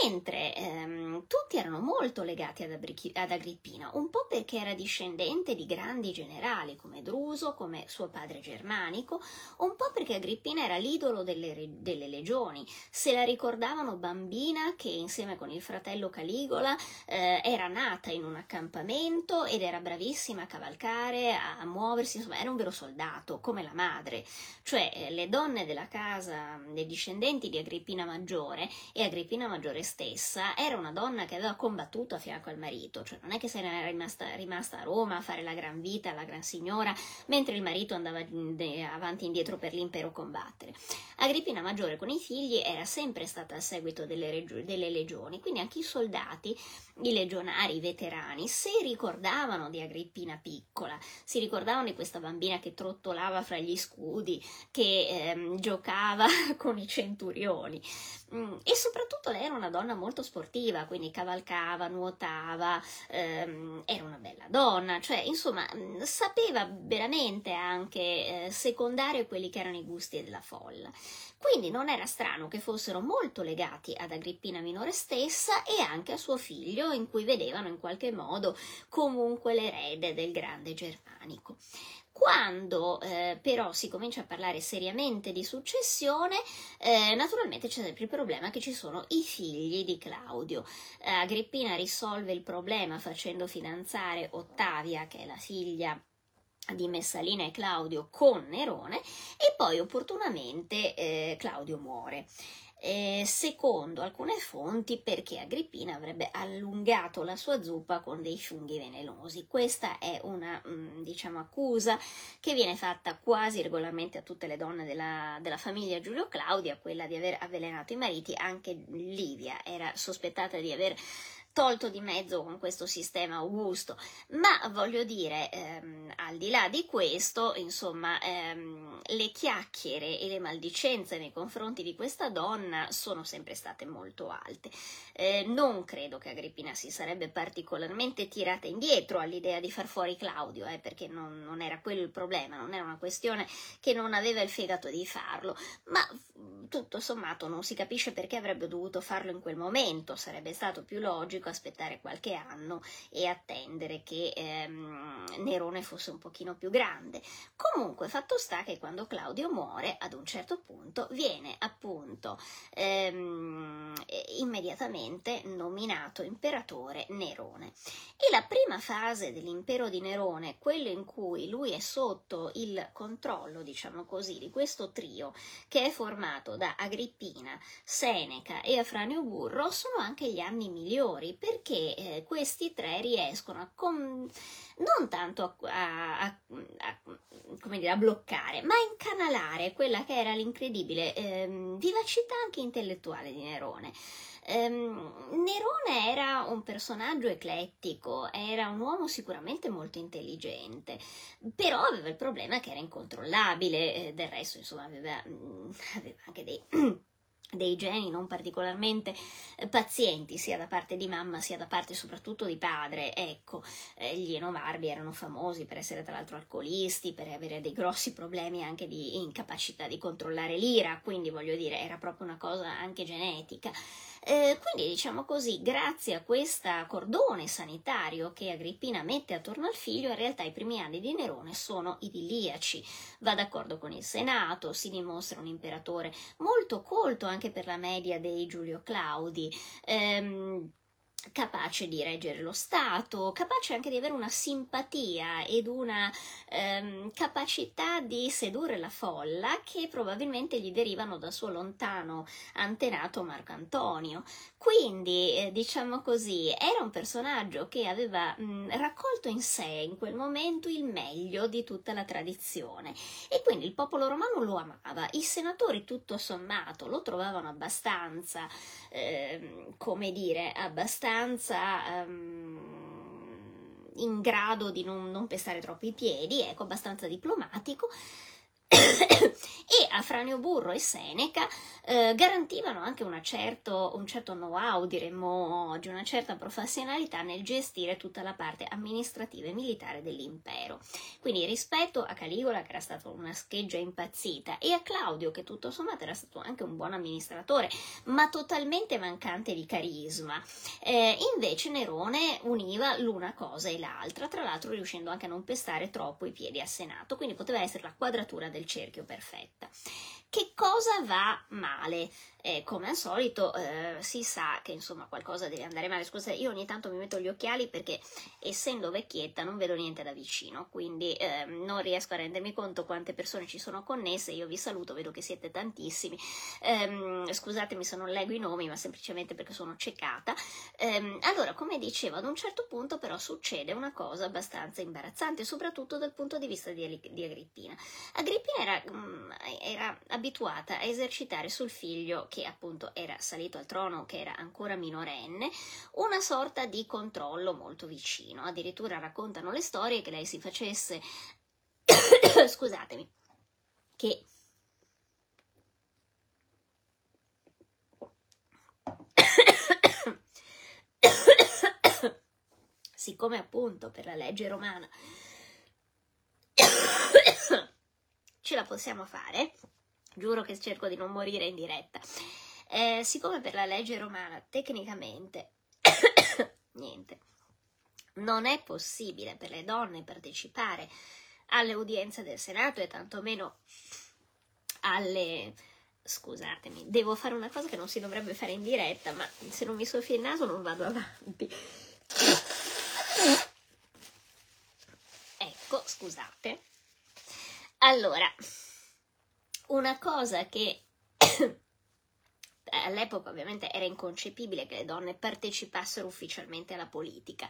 Mentre ehm, tutti erano molto legati ad, Abri- ad Agrippina, un po' perché era discendente di grandi generali come Druso, come suo padre germanico, un po' perché Agrippina era l'idolo delle, delle legioni, se la ricordava raccontavano bambina che insieme con il fratello Caligola eh, era nata in un accampamento ed era bravissima a cavalcare, a, a muoversi, insomma era un vero soldato, come la madre. Cioè eh, le donne della casa dei discendenti di Agrippina Maggiore e Agrippina Maggiore stessa era una donna che aveva combattuto a fianco al marito, cioè non è che se ne era rimasta, rimasta a Roma a fare la gran vita, la gran signora, mentre il marito andava avanti e indietro per l'impero combattere. Agrippina Maggiore con i figli era sempre stata a seguito delle, delle legioni, quindi anche i soldati, i legionari, i veterani, si ricordavano di Agrippina piccola, si ricordavano di questa bambina che trottolava fra gli scudi, che ehm, giocava con i centurioni e soprattutto lei era una donna molto sportiva, quindi cavalcava, nuotava, ehm, era una bella donna, cioè insomma mm, sapeva veramente anche eh, secondare quelli che erano i gusti della folla. Quindi non era strano che fossero molto legati ad Agrippina minore stessa e anche a suo figlio, in cui vedevano in qualche modo comunque l'erede del grande germanico. Quando eh, però si comincia a parlare seriamente di successione, eh, naturalmente c'è sempre il problema che ci sono i figli di Claudio. Eh, Agrippina risolve il problema facendo fidanzare Ottavia, che è la figlia di Messalina e Claudio con Nerone e poi opportunamente eh, Claudio muore. Eh, secondo alcune fonti perché Agrippina avrebbe allungato la sua zuppa con dei funghi velenosi. Questa è una mm, diciamo accusa che viene fatta quasi regolarmente a tutte le donne della, della famiglia Giulio Claudia, quella di aver avvelenato i mariti, anche Livia era sospettata di aver tolto di mezzo con questo sistema Augusto, ma voglio dire, ehm, al di là di questo, insomma, ehm, le chiacchiere e le maldicenze nei confronti di questa donna sono sempre state molto alte. Eh, non credo che Agrippina si sarebbe particolarmente tirata indietro all'idea di far fuori Claudio, eh, perché non, non era quello il problema, non era una questione che non aveva il fegato di farlo, ma tutto sommato non si capisce perché avrebbe dovuto farlo in quel momento, sarebbe stato più logico aspettare qualche anno e attendere che ehm, Nerone fosse un pochino più grande. Comunque, fatto sta che quando Claudio muore, ad un certo punto, viene appunto ehm, immediatamente nominato imperatore Nerone. E la prima fase dell'impero di Nerone, quello in cui lui è sotto il controllo, diciamo così, di questo trio che è formato da Agrippina, Seneca e Afranio Burro, sono anche gli anni migliori perché eh, questi tre riescono a con... non tanto a, a, a, dire, a, bloccare, ma a incanalare quella che era l'incredibile eh, vivacità anche intellettuale di Nerone. Um, Nerone era un personaggio eclettico, era un uomo sicuramente molto intelligente, però aveva il problema che era incontrollabile, eh, del resto insomma aveva, mm, aveva anche dei dei geni non particolarmente eh, pazienti sia da parte di mamma sia da parte soprattutto di padre. Ecco, eh, gli Enobarbi erano famosi per essere tra l'altro alcolisti, per avere dei grossi problemi anche di incapacità di controllare l'ira, quindi voglio dire era proprio una cosa anche genetica. Eh, quindi diciamo così, grazie a questo cordone sanitario che Agrippina mette attorno al figlio, in realtà i primi anni di Nerone sono idilliaci. Va d'accordo con il Senato, si dimostra un imperatore molto colto anche per la media dei Giulio Claudi. Ehm, capace di reggere lo Stato, capace anche di avere una simpatia ed una ehm, capacità di sedurre la folla che probabilmente gli derivano dal suo lontano antenato Marco Antonio. Quindi, eh, diciamo così, era un personaggio che aveva mh, raccolto in sé in quel momento il meglio di tutta la tradizione e quindi il popolo romano lo amava, i senatori tutto sommato lo trovavano abbastanza, eh, come dire, abbastanza abbastanza um, in grado di non, non pestare troppo i piedi, ecco, abbastanza diplomatico e a Franio Burro e Seneca eh, garantivano anche certo, un certo know-how, diremmo oggi, una certa professionalità nel gestire tutta la parte amministrativa e militare dell'impero. Quindi rispetto a Caligola, che era stato una scheggia impazzita, e a Claudio, che tutto sommato era stato anche un buon amministratore, ma totalmente mancante di carisma, eh, invece Nerone univa l'una cosa e l'altra, tra l'altro riuscendo anche a non pestare troppo i piedi al Senato, quindi poteva essere la quadratura del del cerchio perfetta. Che cosa va male? Eh, come al solito eh, si sa che insomma qualcosa deve andare male. Scusate, io ogni tanto mi metto gli occhiali perché essendo vecchietta non vedo niente da vicino, quindi eh, non riesco a rendermi conto quante persone ci sono connesse. Io vi saluto, vedo che siete tantissimi. Ehm, scusatemi se non leggo i nomi, ma semplicemente perché sono ciecata. Ehm, allora, come dicevo, ad un certo punto però succede una cosa abbastanza imbarazzante, soprattutto dal punto di vista di, di Agrippina. Agrippina era, mm, era abituata a esercitare sul figlio che appunto era salito al trono, che era ancora minorenne, una sorta di controllo molto vicino. Addirittura raccontano le storie che lei si facesse, scusatemi, che siccome appunto per la legge romana ce la possiamo fare, giuro che cerco di non morire in diretta. Eh, siccome per la legge romana tecnicamente niente, non è possibile per le donne partecipare alle udienze del Senato e tantomeno alle scusatemi, devo fare una cosa che non si dovrebbe fare in diretta, ma se non mi soffia il naso non vado avanti. Ecco, scusate. Allora, una cosa che all'epoca ovviamente era inconcepibile che le donne partecipassero ufficialmente alla politica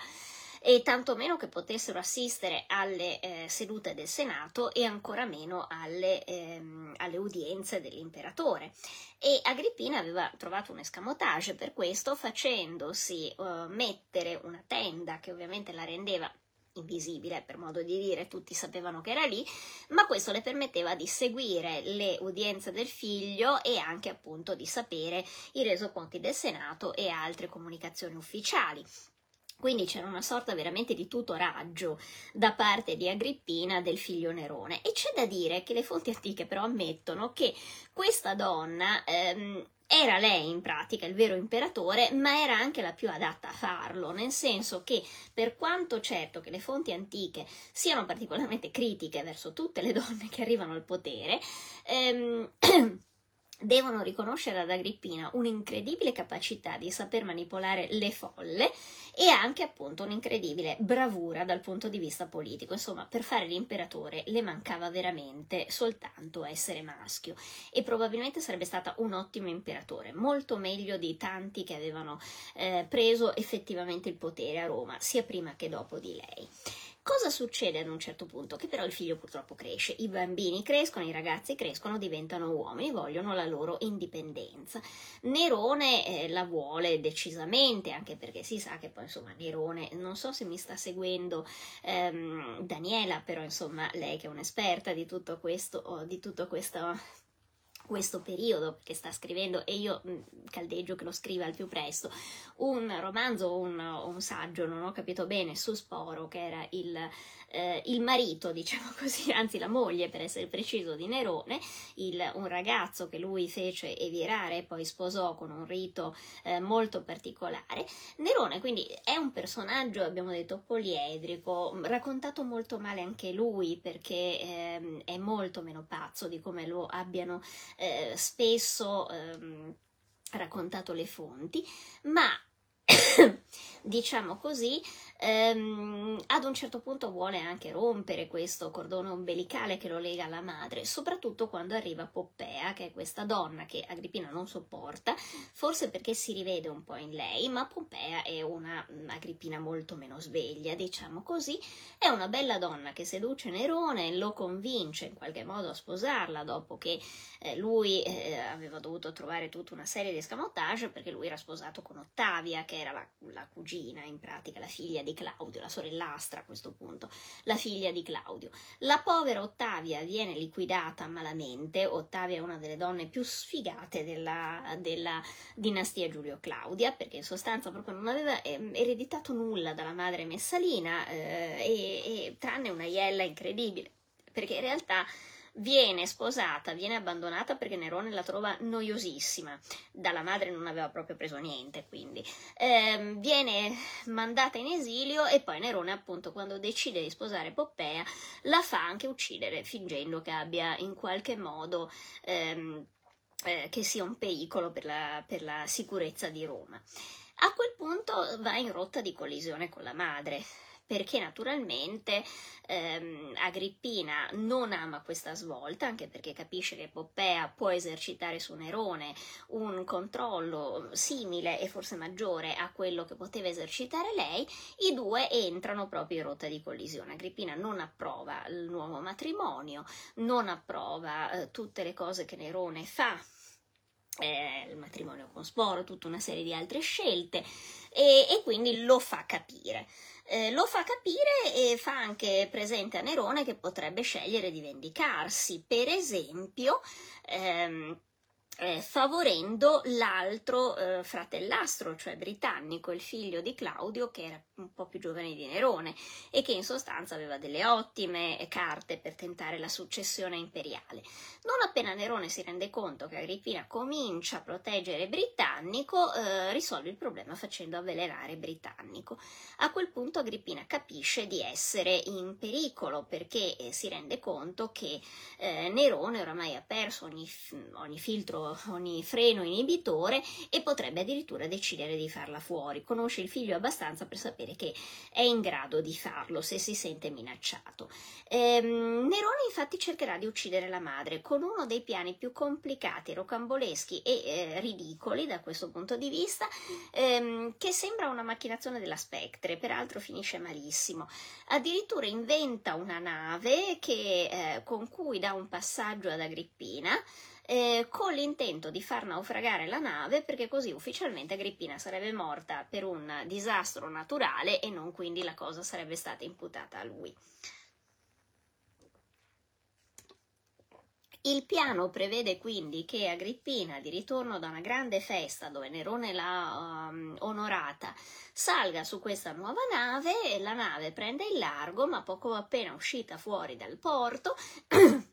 e tantomeno che potessero assistere alle eh, sedute del Senato e ancora meno alle, ehm, alle udienze dell'imperatore. E Agrippina aveva trovato un escamotage per questo facendosi eh, mettere una tenda che ovviamente la rendeva invisibile per modo di dire, tutti sapevano che era lì, ma questo le permetteva di seguire le udienze del figlio e anche appunto di sapere i resoconti del Senato e altre comunicazioni ufficiali. Quindi c'era una sorta veramente di tutoraggio da parte di Agrippina del figlio Nerone. E c'è da dire che le fonti antiche però ammettono che questa donna ehm, era lei in pratica il vero imperatore, ma era anche la più adatta a farlo, nel senso che per quanto certo che le fonti antiche siano particolarmente critiche verso tutte le donne che arrivano al potere, ehm, devono riconoscere ad Agrippina un'incredibile capacità di saper manipolare le folle e anche appunto un'incredibile bravura dal punto di vista politico. Insomma, per fare l'imperatore le mancava veramente soltanto essere maschio e probabilmente sarebbe stata un ottimo imperatore, molto meglio di tanti che avevano eh, preso effettivamente il potere a Roma, sia prima che dopo di lei. Cosa succede ad un certo punto? Che però il figlio purtroppo cresce, i bambini crescono, i ragazzi crescono, diventano uomini, vogliono la loro indipendenza. Nerone eh, la vuole decisamente, anche perché si sa che poi insomma Nerone, non so se mi sta seguendo ehm, Daniela, però insomma lei che è un'esperta di tutto questo, di tutto questo questo periodo che sta scrivendo e io mh, caldeggio che lo scriva al più presto un romanzo o un, un, saggio non ho capito bene su Sporo che era il eh, il marito, diciamo così, anzi la moglie per essere preciso di Nerone, il, un ragazzo che lui fece evirare e poi sposò con un rito eh, molto particolare. Nerone quindi è un personaggio, abbiamo detto, poliedrico, raccontato molto male anche lui perché eh, è molto meno pazzo di come lo abbiano eh, spesso ehm, raccontato le fonti, ma diciamo così, ehm, ad un certo punto vuole anche rompere questo cordone ombelicale che lo lega alla madre, soprattutto quando arriva Poppea, che è questa donna che Agrippina non sopporta, forse perché si rivede un po' in lei, ma Poppea è una Agrippina molto meno sveglia, diciamo così, è una bella donna che seduce Nerone, lo convince in qualche modo a sposarla dopo che eh, lui eh, aveva dovuto trovare tutta una serie di escamotage perché lui era sposato con Ottavia, che era la, la cugina, in pratica la figlia di Claudio, la sorellastra a questo punto, la figlia di Claudio. La povera Ottavia viene liquidata malamente, Ottavia è una delle donne più sfigate della, della dinastia Giulio-Claudia, perché in sostanza proprio non aveva eh, ereditato nulla dalla madre Messalina, eh, e, e, tranne una iella incredibile, perché in realtà viene sposata, viene abbandonata perché Nerone la trova noiosissima, dalla madre non aveva proprio preso niente, quindi. Eh, viene mandata in esilio e poi Nerone appunto quando decide di sposare Poppea la fa anche uccidere fingendo che abbia in qualche modo ehm, eh, che sia un pericolo per la, per la sicurezza di Roma. A quel punto va in rotta di collisione con la madre, perché naturalmente ehm, Agrippina non ama questa svolta, anche perché capisce che Poppea può esercitare su Nerone un controllo simile e forse maggiore a quello che poteva esercitare lei, i due entrano proprio in rotta di collisione. Agrippina non approva il nuovo matrimonio, non approva eh, tutte le cose che Nerone fa eh, il matrimonio con Sporo, tutta una serie di altre scelte e, e quindi lo fa capire. Eh, lo fa capire e fa anche presente a Nerone che potrebbe scegliere di vendicarsi, per esempio ehm, eh, favorendo l'altro eh, fratellastro, cioè britannico, il figlio di Claudio, che era un po' più giovane di Nerone e che in sostanza aveva delle ottime carte per tentare la successione imperiale. Non appena Nerone si rende conto che Agrippina comincia a proteggere Britannico, eh, risolve il problema facendo avvelenare Britannico. A quel punto Agrippina capisce di essere in pericolo perché eh, si rende conto che eh, Nerone oramai ha perso ogni, ogni filtro ogni freno inibitore e potrebbe addirittura decidere di farla fuori. Conosce il figlio abbastanza per sapere che è in grado di farlo se si sente minacciato. Ehm, Nerone infatti cercherà di uccidere la madre con uno dei piani più complicati, rocamboleschi e eh, ridicoli da questo punto di vista, ehm, che sembra una macchinazione della Spectre, peraltro finisce malissimo. Addirittura inventa una nave che, eh, con cui dà un passaggio ad Agrippina, eh, con l'intento di far naufragare la nave perché così ufficialmente Agrippina sarebbe morta per un disastro naturale e non quindi la cosa sarebbe stata imputata a lui. Il piano prevede quindi che Agrippina, di ritorno da una grande festa dove Nerone l'ha um, onorata, salga su questa nuova nave e la nave prende il largo, ma poco appena uscita fuori dal porto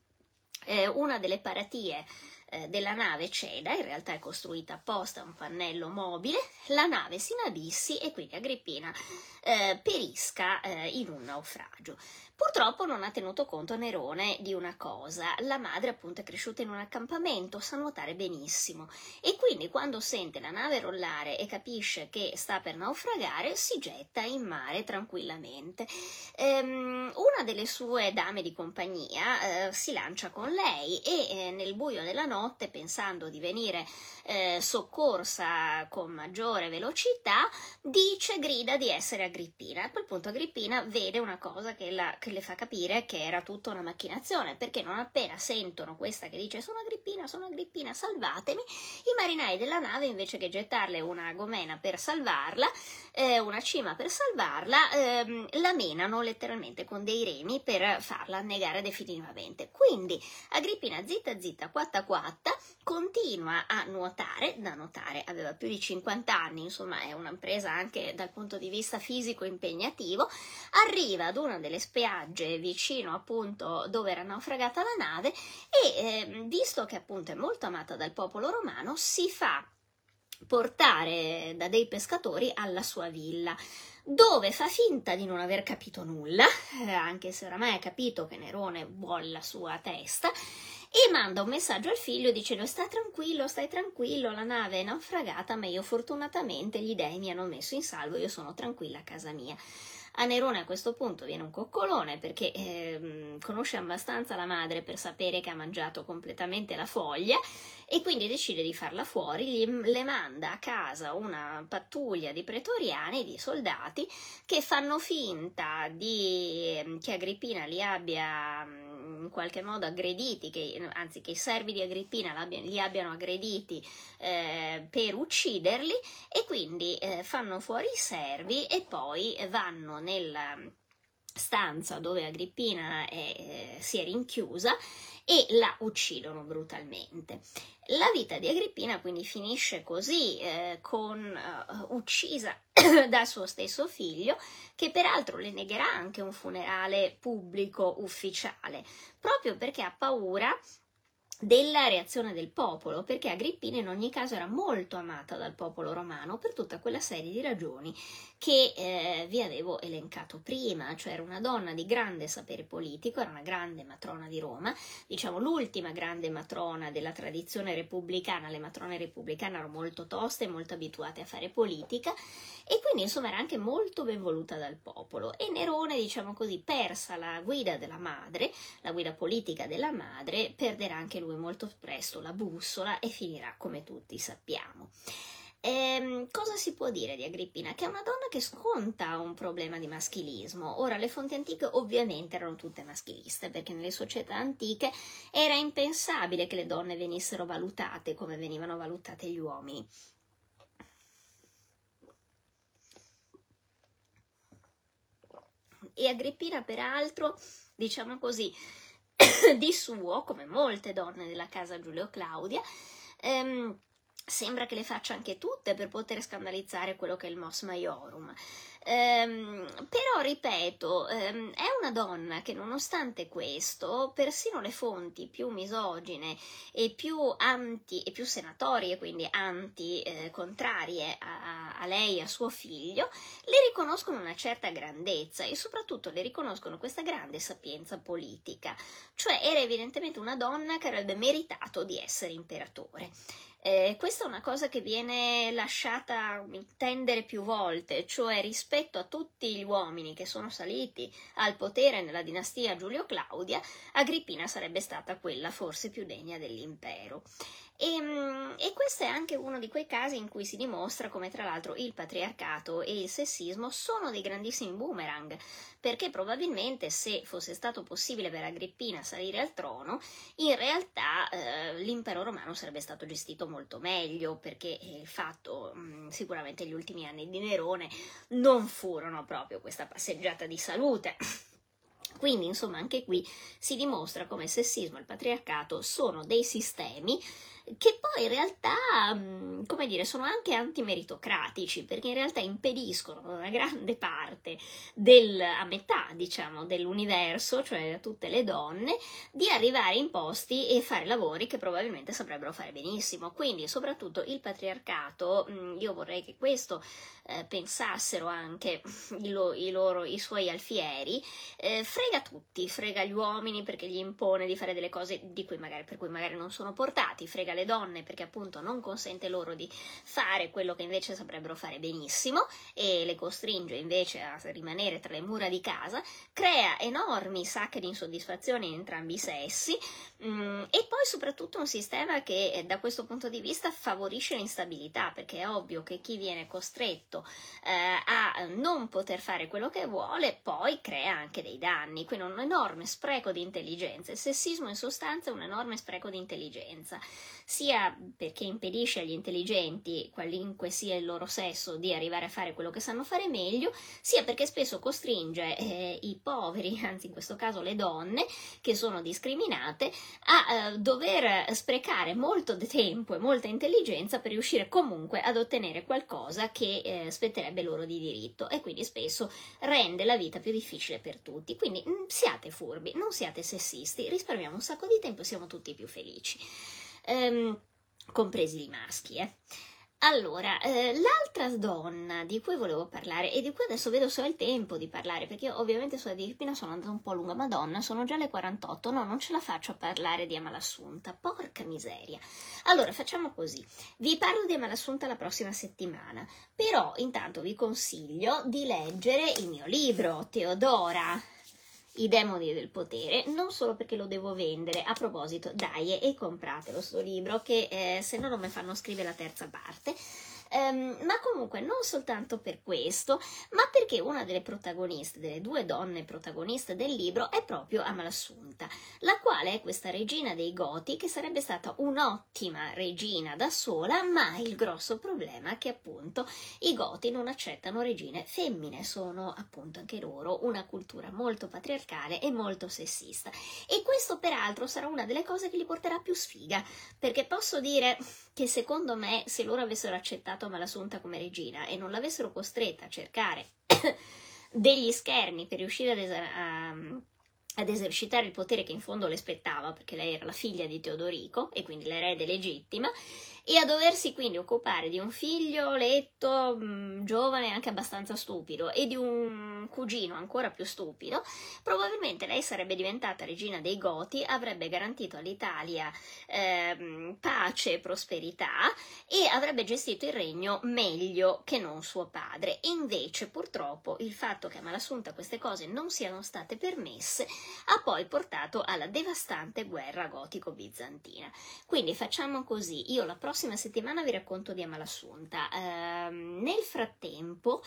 eh, una delle paratie eh, della nave ceda, in realtà è costruita apposta un pannello mobile, la nave si inabissi e quindi Agrippina eh, perisca eh, in un naufragio. Purtroppo non ha tenuto conto Nerone di una cosa, la madre appunto è cresciuta in un accampamento, sa nuotare benissimo e quindi quando sente la nave rollare e capisce che sta per naufragare si getta in mare tranquillamente. Ehm, una delle sue dame di compagnia eh, si lancia con lei e eh, nel buio della notte, pensando di venire eh, soccorsa con maggiore velocità, dice, grida di essere Agrippina. A quel punto Agrippina vede una cosa che la che le fa capire che era tutta una macchinazione, perché non appena sentono questa che dice sono Agrippina, sono Agrippina, salvatemi, i marinai della nave invece che gettarle una gomena per salvarla, eh, una cima per salvarla, ehm, la menano letteralmente con dei remi per farla annegare definitivamente. Quindi Agrippina zitta zitta, quatta quatta, continua a nuotare, da notare aveva più di 50 anni, insomma è un'impresa anche dal punto di vista fisico impegnativo, arriva ad una delle spiagge vicino appunto dove era naufragata la nave e eh, visto che appunto è molto amata dal popolo romano, si fa portare da dei pescatori alla sua villa dove fa finta di non aver capito nulla, eh, anche se oramai ha capito che Nerone vuole la sua testa, e manda un messaggio al figlio dicendo stai tranquillo, stai tranquillo, la nave è naufragata, ma io fortunatamente gli dei mi hanno messo in salvo, io sono tranquilla a casa mia. A Nerone a questo punto viene un coccolone perché eh, conosce abbastanza la madre per sapere che ha mangiato completamente la foglia e quindi decide di farla fuori, gli, le manda a casa una pattuglia di pretoriani, di soldati, che fanno finta di, ehm, che Agrippina li abbia in qualche modo aggrediti, che, anzi che i servi di Agrippina li abbiano aggrediti eh, per ucciderli e quindi eh, fanno fuori i servi e poi vanno nella stanza dove Agrippina è, eh, si è rinchiusa e la uccidono brutalmente. La vita di Agrippina quindi finisce così, eh, con, uh, uccisa dal suo stesso figlio, che peraltro le negherà anche un funerale pubblico ufficiale, proprio perché ha paura della reazione del popolo, perché Agrippina in ogni caso era molto amata dal popolo romano per tutta quella serie di ragioni che eh, vi avevo elencato prima, cioè era una donna di grande sapere politico, era una grande matrona di Roma, diciamo l'ultima grande matrona della tradizione repubblicana, le matrone repubblicane erano molto toste, molto abituate a fare politica e quindi insomma era anche molto ben voluta dal popolo. E Nerone, diciamo così, persa la guida della madre, la guida politica della madre, perderà anche lui molto presto la bussola e finirà come tutti sappiamo. Ehm, cosa si può dire di Agrippina? Che è una donna che sconta un problema di maschilismo. Ora, le fonti antiche ovviamente erano tutte maschiliste, perché nelle società antiche era impensabile che le donne venissero valutate come venivano valutate gli uomini. E Agrippina, peraltro, diciamo così, di suo, come molte donne della casa Giulio Claudia, ehm, sembra che le faccia anche tutte per poter scandalizzare quello che è il Mos Maiorum. Ehm, però, ripeto, ehm, è una donna che nonostante questo, persino le fonti più misogine e più anti e più senatorie, quindi anti, eh, contrarie a, a lei e a suo figlio, le riconoscono una certa grandezza e soprattutto le riconoscono questa grande sapienza politica. Cioè era evidentemente una donna che avrebbe meritato di essere imperatore. Eh, questa è una cosa che viene lasciata intendere più volte, cioè rispetto a tutti gli uomini che sono saliti al potere nella dinastia Giulio-Claudia, Agrippina sarebbe stata quella forse più degna dell'impero. E, ehm, e, questo è anche uno di quei casi in cui si dimostra come tra l'altro il patriarcato e il sessismo sono dei grandissimi boomerang, perché probabilmente se fosse stato possibile per Agrippina salire al trono, in realtà eh, l'impero romano sarebbe stato gestito molto meglio, perché il fatto, mh, mm, sicuramente gli ultimi anni di Nerone non furono proprio questa passeggiata di salute. Quindi, insomma, anche qui si dimostra come il sessismo e il patriarcato sono dei sistemi che poi in realtà, mm, come dire, sono anche antimeritocratici, perché in realtà impediscono a una grande parte del, a metà, diciamo, dell'universo, cioè a tutte le donne, di arrivare in posti e fare lavori che probabilmente saprebbero fare benissimo. Quindi, soprattutto il patriarcato, mm, io vorrei che questo eh, pensassero anche i, lo, i, loro, i suoi alfieri, eh, frega tutti, frega gli uomini perché gli impone di fare delle cose cui magari, per cui magari non sono portati, frega le donne perché appunto non consente loro di fare quello che invece saprebbero fare benissimo e le costringe invece a rimanere tra le mura di casa, crea enormi sacche di insoddisfazione in entrambi i sessi mh, mm, e poi soprattutto un sistema che eh, da questo punto di vista favorisce l'instabilità perché è ovvio che chi viene costretto eh, a non poter fare quello che vuole poi crea anche dei danni, quindi un enorme spreco di intelligenza. Il sessismo in sostanza è un enorme spreco di intelligenza sia perché impedisce agli intelligenti, qualunque sia il loro sesso, di arrivare a fare quello che sanno fare meglio, sia perché spesso costringe eh, i poveri, anzi in questo caso le donne, che sono discriminate, a eh, dover sprecare molto tempo e molta intelligenza per riuscire comunque ad ottenere qualcosa che eh, spetterebbe loro di diritto e quindi spesso rende la vita più difficile per tutti. Quindi mh, mm, siate furbi, non siate sessisti, risparmiamo un sacco di tempo e siamo tutti più felici, ehm, compresi i maschi. Eh. Allora, eh, l'altra donna di cui volevo parlare, e di cui adesso vedo se ho il tempo di parlare, perché ovviamente sulla Filippina sono andata un po' lunga, madonna, sono già le 48, no, non ce la faccio a parlare di Amalassunta, porca miseria. Allora, facciamo così, vi parlo di Amalassunta la prossima settimana, però intanto vi consiglio di leggere il mio libro, Teodora, i demoni del potere, non solo perché lo devo vendere, a proposito, dai e compratelo sto libro che eh, se no non mi fanno scrivere la terza parte. Um, ma comunque non soltanto per questo, ma perché una delle protagoniste, delle due donne protagoniste del libro è proprio Amalassunta, la quale è questa regina dei Goti che sarebbe stata un'ottima regina da sola, ma il grosso problema è che appunto i Goti non accettano regine femmine, sono appunto anche loro una cultura molto patriarcale e molto sessista. E questo peraltro sarà una delle cose che li porterà più sfiga, perché posso dire che secondo me se loro avessero accettato Malasunta come regina e non l'avessero costretta a cercare degli schermi per riuscire ad, es- a, ad, esercitare il potere che in fondo le spettava, perché lei era la figlia di Teodorico e quindi l'erede legittima, e a doversi quindi occupare di un figlio letto, mh, mm, giovane, anche abbastanza stupido, e di un cugino ancora più stupido, probabilmente lei sarebbe diventata regina dei Goti, avrebbe garantito all'Italia eh, pace e prosperità e avrebbe gestito il regno meglio che non suo padre. Invece, purtroppo, il fatto che a Malassunta queste cose non siano state permesse ha poi portato alla devastante guerra gotico-bizantina. Quindi facciamo così, io la prossima prossima settimana vi racconto di Amalassunta. Eh, nel frattempo,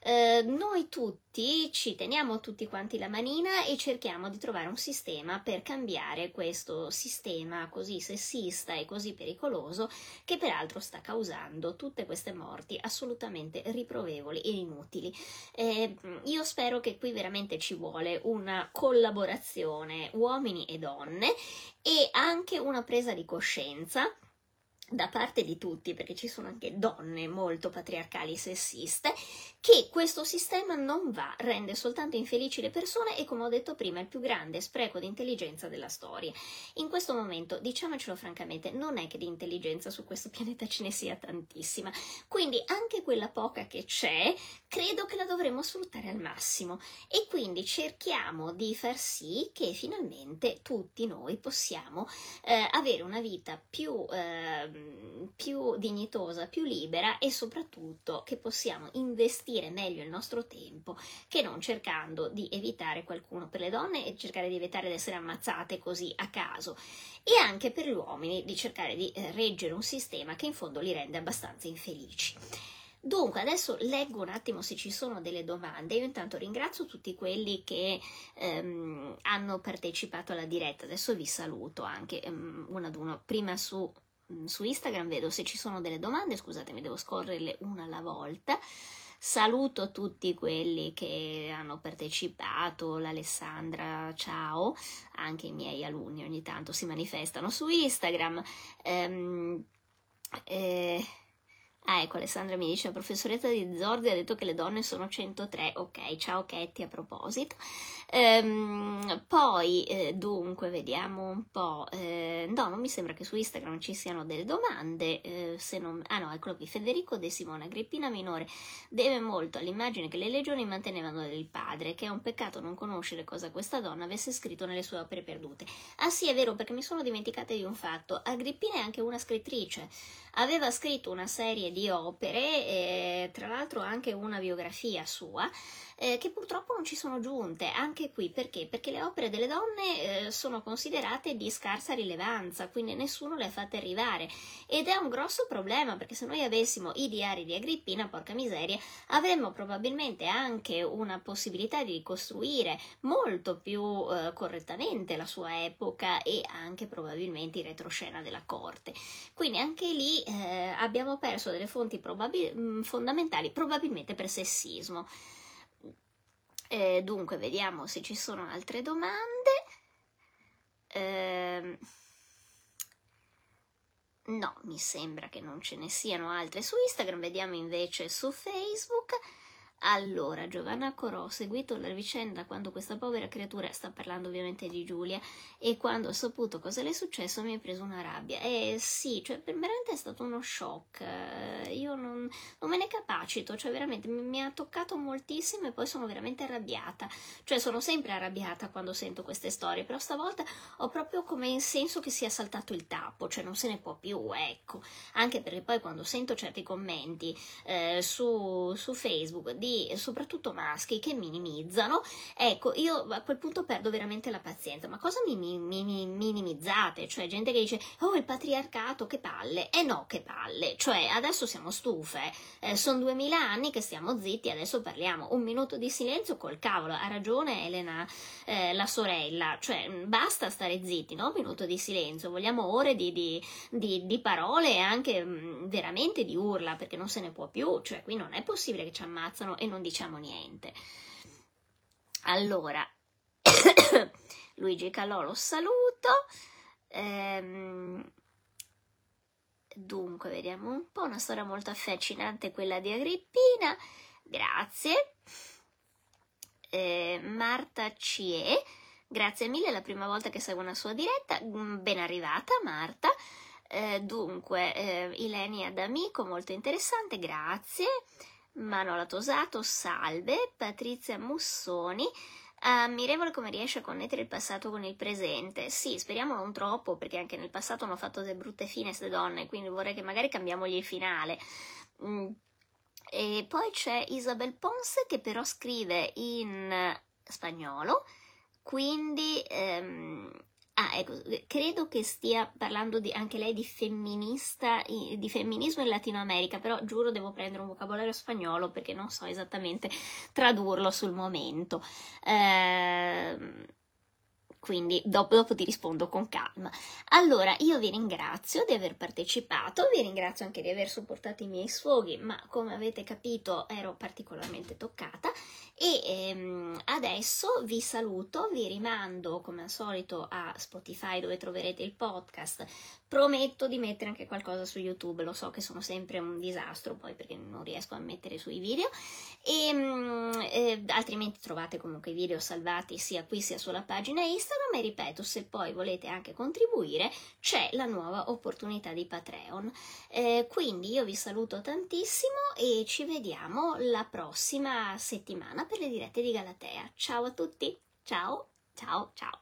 eh, noi tutti ci teniamo tutti quanti la manina e cerchiamo di trovare un sistema per cambiare questo sistema così sessista e così pericoloso che peraltro sta causando tutte queste morti assolutamente riprovevoli e inutili. Eh, io spero che qui veramente ci vuole una collaborazione uomini e donne e anche una presa di coscienza da parte di tutti, perché ci sono anche donne molto patriarcali e sessiste, che questo sistema non va, rende soltanto infelici le persone e, come ho detto prima, è il più grande spreco di intelligenza della storia. In questo momento, diciamocelo francamente, non è che di intelligenza su questo pianeta ce ne sia tantissima, quindi anche quella poca che c'è, credo che la dovremmo sfruttare al massimo e quindi cerchiamo di far sì che finalmente tutti noi possiamo eh, avere una vita più... Eh, più dignitosa, più libera e soprattutto che possiamo investire meglio il nostro tempo che non cercando di evitare qualcuno per le donne e cercare di evitare di essere ammazzate così a caso e anche per gli uomini di cercare di eh, reggere un sistema che in fondo li rende abbastanza infelici. Dunque, adesso leggo un attimo se ci sono delle domande. Io intanto ringrazio tutti quelli che ehm, hanno partecipato alla diretta. Adesso vi saluto anche um, uno ad uno. Prima su Mm, su Instagram vedo se ci sono delle domande, scusatemi, devo scorrerle una alla volta. Saluto tutti quelli che hanno partecipato, l'Alessandra, ciao, anche i miei alunni ogni tanto si manifestano su Instagram. Um, eh, Ah, ecco, Alessandra mi dice, la professoressa di Zorzi ha detto che le donne sono 103. Ok, ciao Ketty a proposito. Ehm, poi, eh, dunque, vediamo un po'. Eh, no, non mi sembra che su Instagram ci siano delle domande. Eh, se non... Ah no, eccolo qui. Federico De Simone, Agrippina minore, deve molto all'immagine che le legioni mantenevano del padre, che è un peccato non conoscere cosa questa donna avesse scritto nelle sue opere perdute. Ah sì, è vero, perché mi sono dimenticata di un fatto. Agrippina è anche una scrittrice. Aveva scritto una serie di opere, eh, tra l'altro anche una biografia sua, eh, che purtroppo non ci sono giunte. Anche qui perché? Perché le opere delle donne eh, sono considerate di scarsa rilevanza, quindi nessuno le ha fatte arrivare. Ed è un grosso problema perché se noi avessimo i diari di Agrippina, porca miseria, avremmo probabilmente anche una possibilità di ricostruire molto più eh, correttamente la sua epoca e anche probabilmente in retroscena della corte. Quindi anche lì eh, abbiamo perso delle fonti probabil- fondamentali, probabilmente per sessismo. Eh, dunque, vediamo se ci sono altre domande. Eh, no, mi sembra che non ce ne siano altre su Instagram. Vediamo invece su Facebook. Allora, Giovanna Corò, ho seguito la vicenda quando questa povera creatura, sta parlando ovviamente di Giulia, e quando ho saputo cosa le è successo mi è preso una rabbia. Eh sì, cioè veramente è stato uno shock. Eh, io non, non me ne capacito, cioè veramente mi, mi, ha toccato moltissimo e poi sono veramente arrabbiata. Cioè sono sempre arrabbiata quando sento queste storie, però stavolta ho proprio come in senso che sia saltato il tappo, cioè non se ne può più, ecco. Anche perché poi quando sento certi commenti eh, su, su Facebook di soprattutto maschi che minimizzano, ecco, io a quel punto perdo veramente la pazienza. Ma cosa mi, mi, mi minimizzate? Cioè, gente che dice, oh, il patriarcato, che palle. E eh no, che palle. Cioè, adesso siamo stufe. Eh, sono duemila anni che stiamo zitti, adesso parliamo. Un minuto di silenzio col cavolo. Ha ragione Elena, eh, la sorella. Cioè, basta stare zitti, no? Un minuto di silenzio. Vogliamo ore di, di, di, di parole e anche mh, veramente di urla, perché non se ne può più. Cioè, qui non è possibile che ci ammazzano e non diciamo niente. Allora, Luigi Calò lo saluto. Ehm, dunque, vediamo un po', una storia molto affascinante quella di Agrippina. Grazie. Eh, Marta Cie, grazie mille, è la prima volta che seguo una sua diretta. Mm, ben arrivata, Marta. Eh, dunque, eh, Ilenia d'Amico, molto interessante, grazie. Manola Tosato, salve, Patrizia Mussoni, ammirevole come riesce a connettere il passato con il presente. Sì, speriamo non troppo, perché anche nel passato hanno fatto delle brutte fine queste donne, quindi vorrei che magari cambiamogli il finale. Mm. E poi c'è Isabel Ponce che però scrive in spagnolo, quindi ehm, Ah, ecco, credo che stia parlando di, anche lei di femminista, di femminismo in Latino America, però giuro devo prendere un vocabolario spagnolo perché non so esattamente tradurlo sul momento. Ehm quindi dopo, dopo, ti rispondo con calma. Allora, io vi ringrazio di aver partecipato, vi ringrazio anche di aver supportato i miei sfoghi, ma come avete capito ero particolarmente toccata e ehm, adesso vi saluto, vi rimando come al solito a Spotify dove troverete il podcast. Prometto di mettere anche qualcosa su YouTube, lo so che sono sempre un disastro poi perché non riesco a mettere sui video e ehm, eh, altrimenti trovate comunque i video salvati sia qui sia sulla pagina Instagram e ripeto se poi volete anche contribuire c'è la nuova opportunità di Patreon. Eh, quindi io vi saluto tantissimo e ci vediamo la prossima settimana per le dirette di Galatea. Ciao a tutti, ciao, ciao, ciao.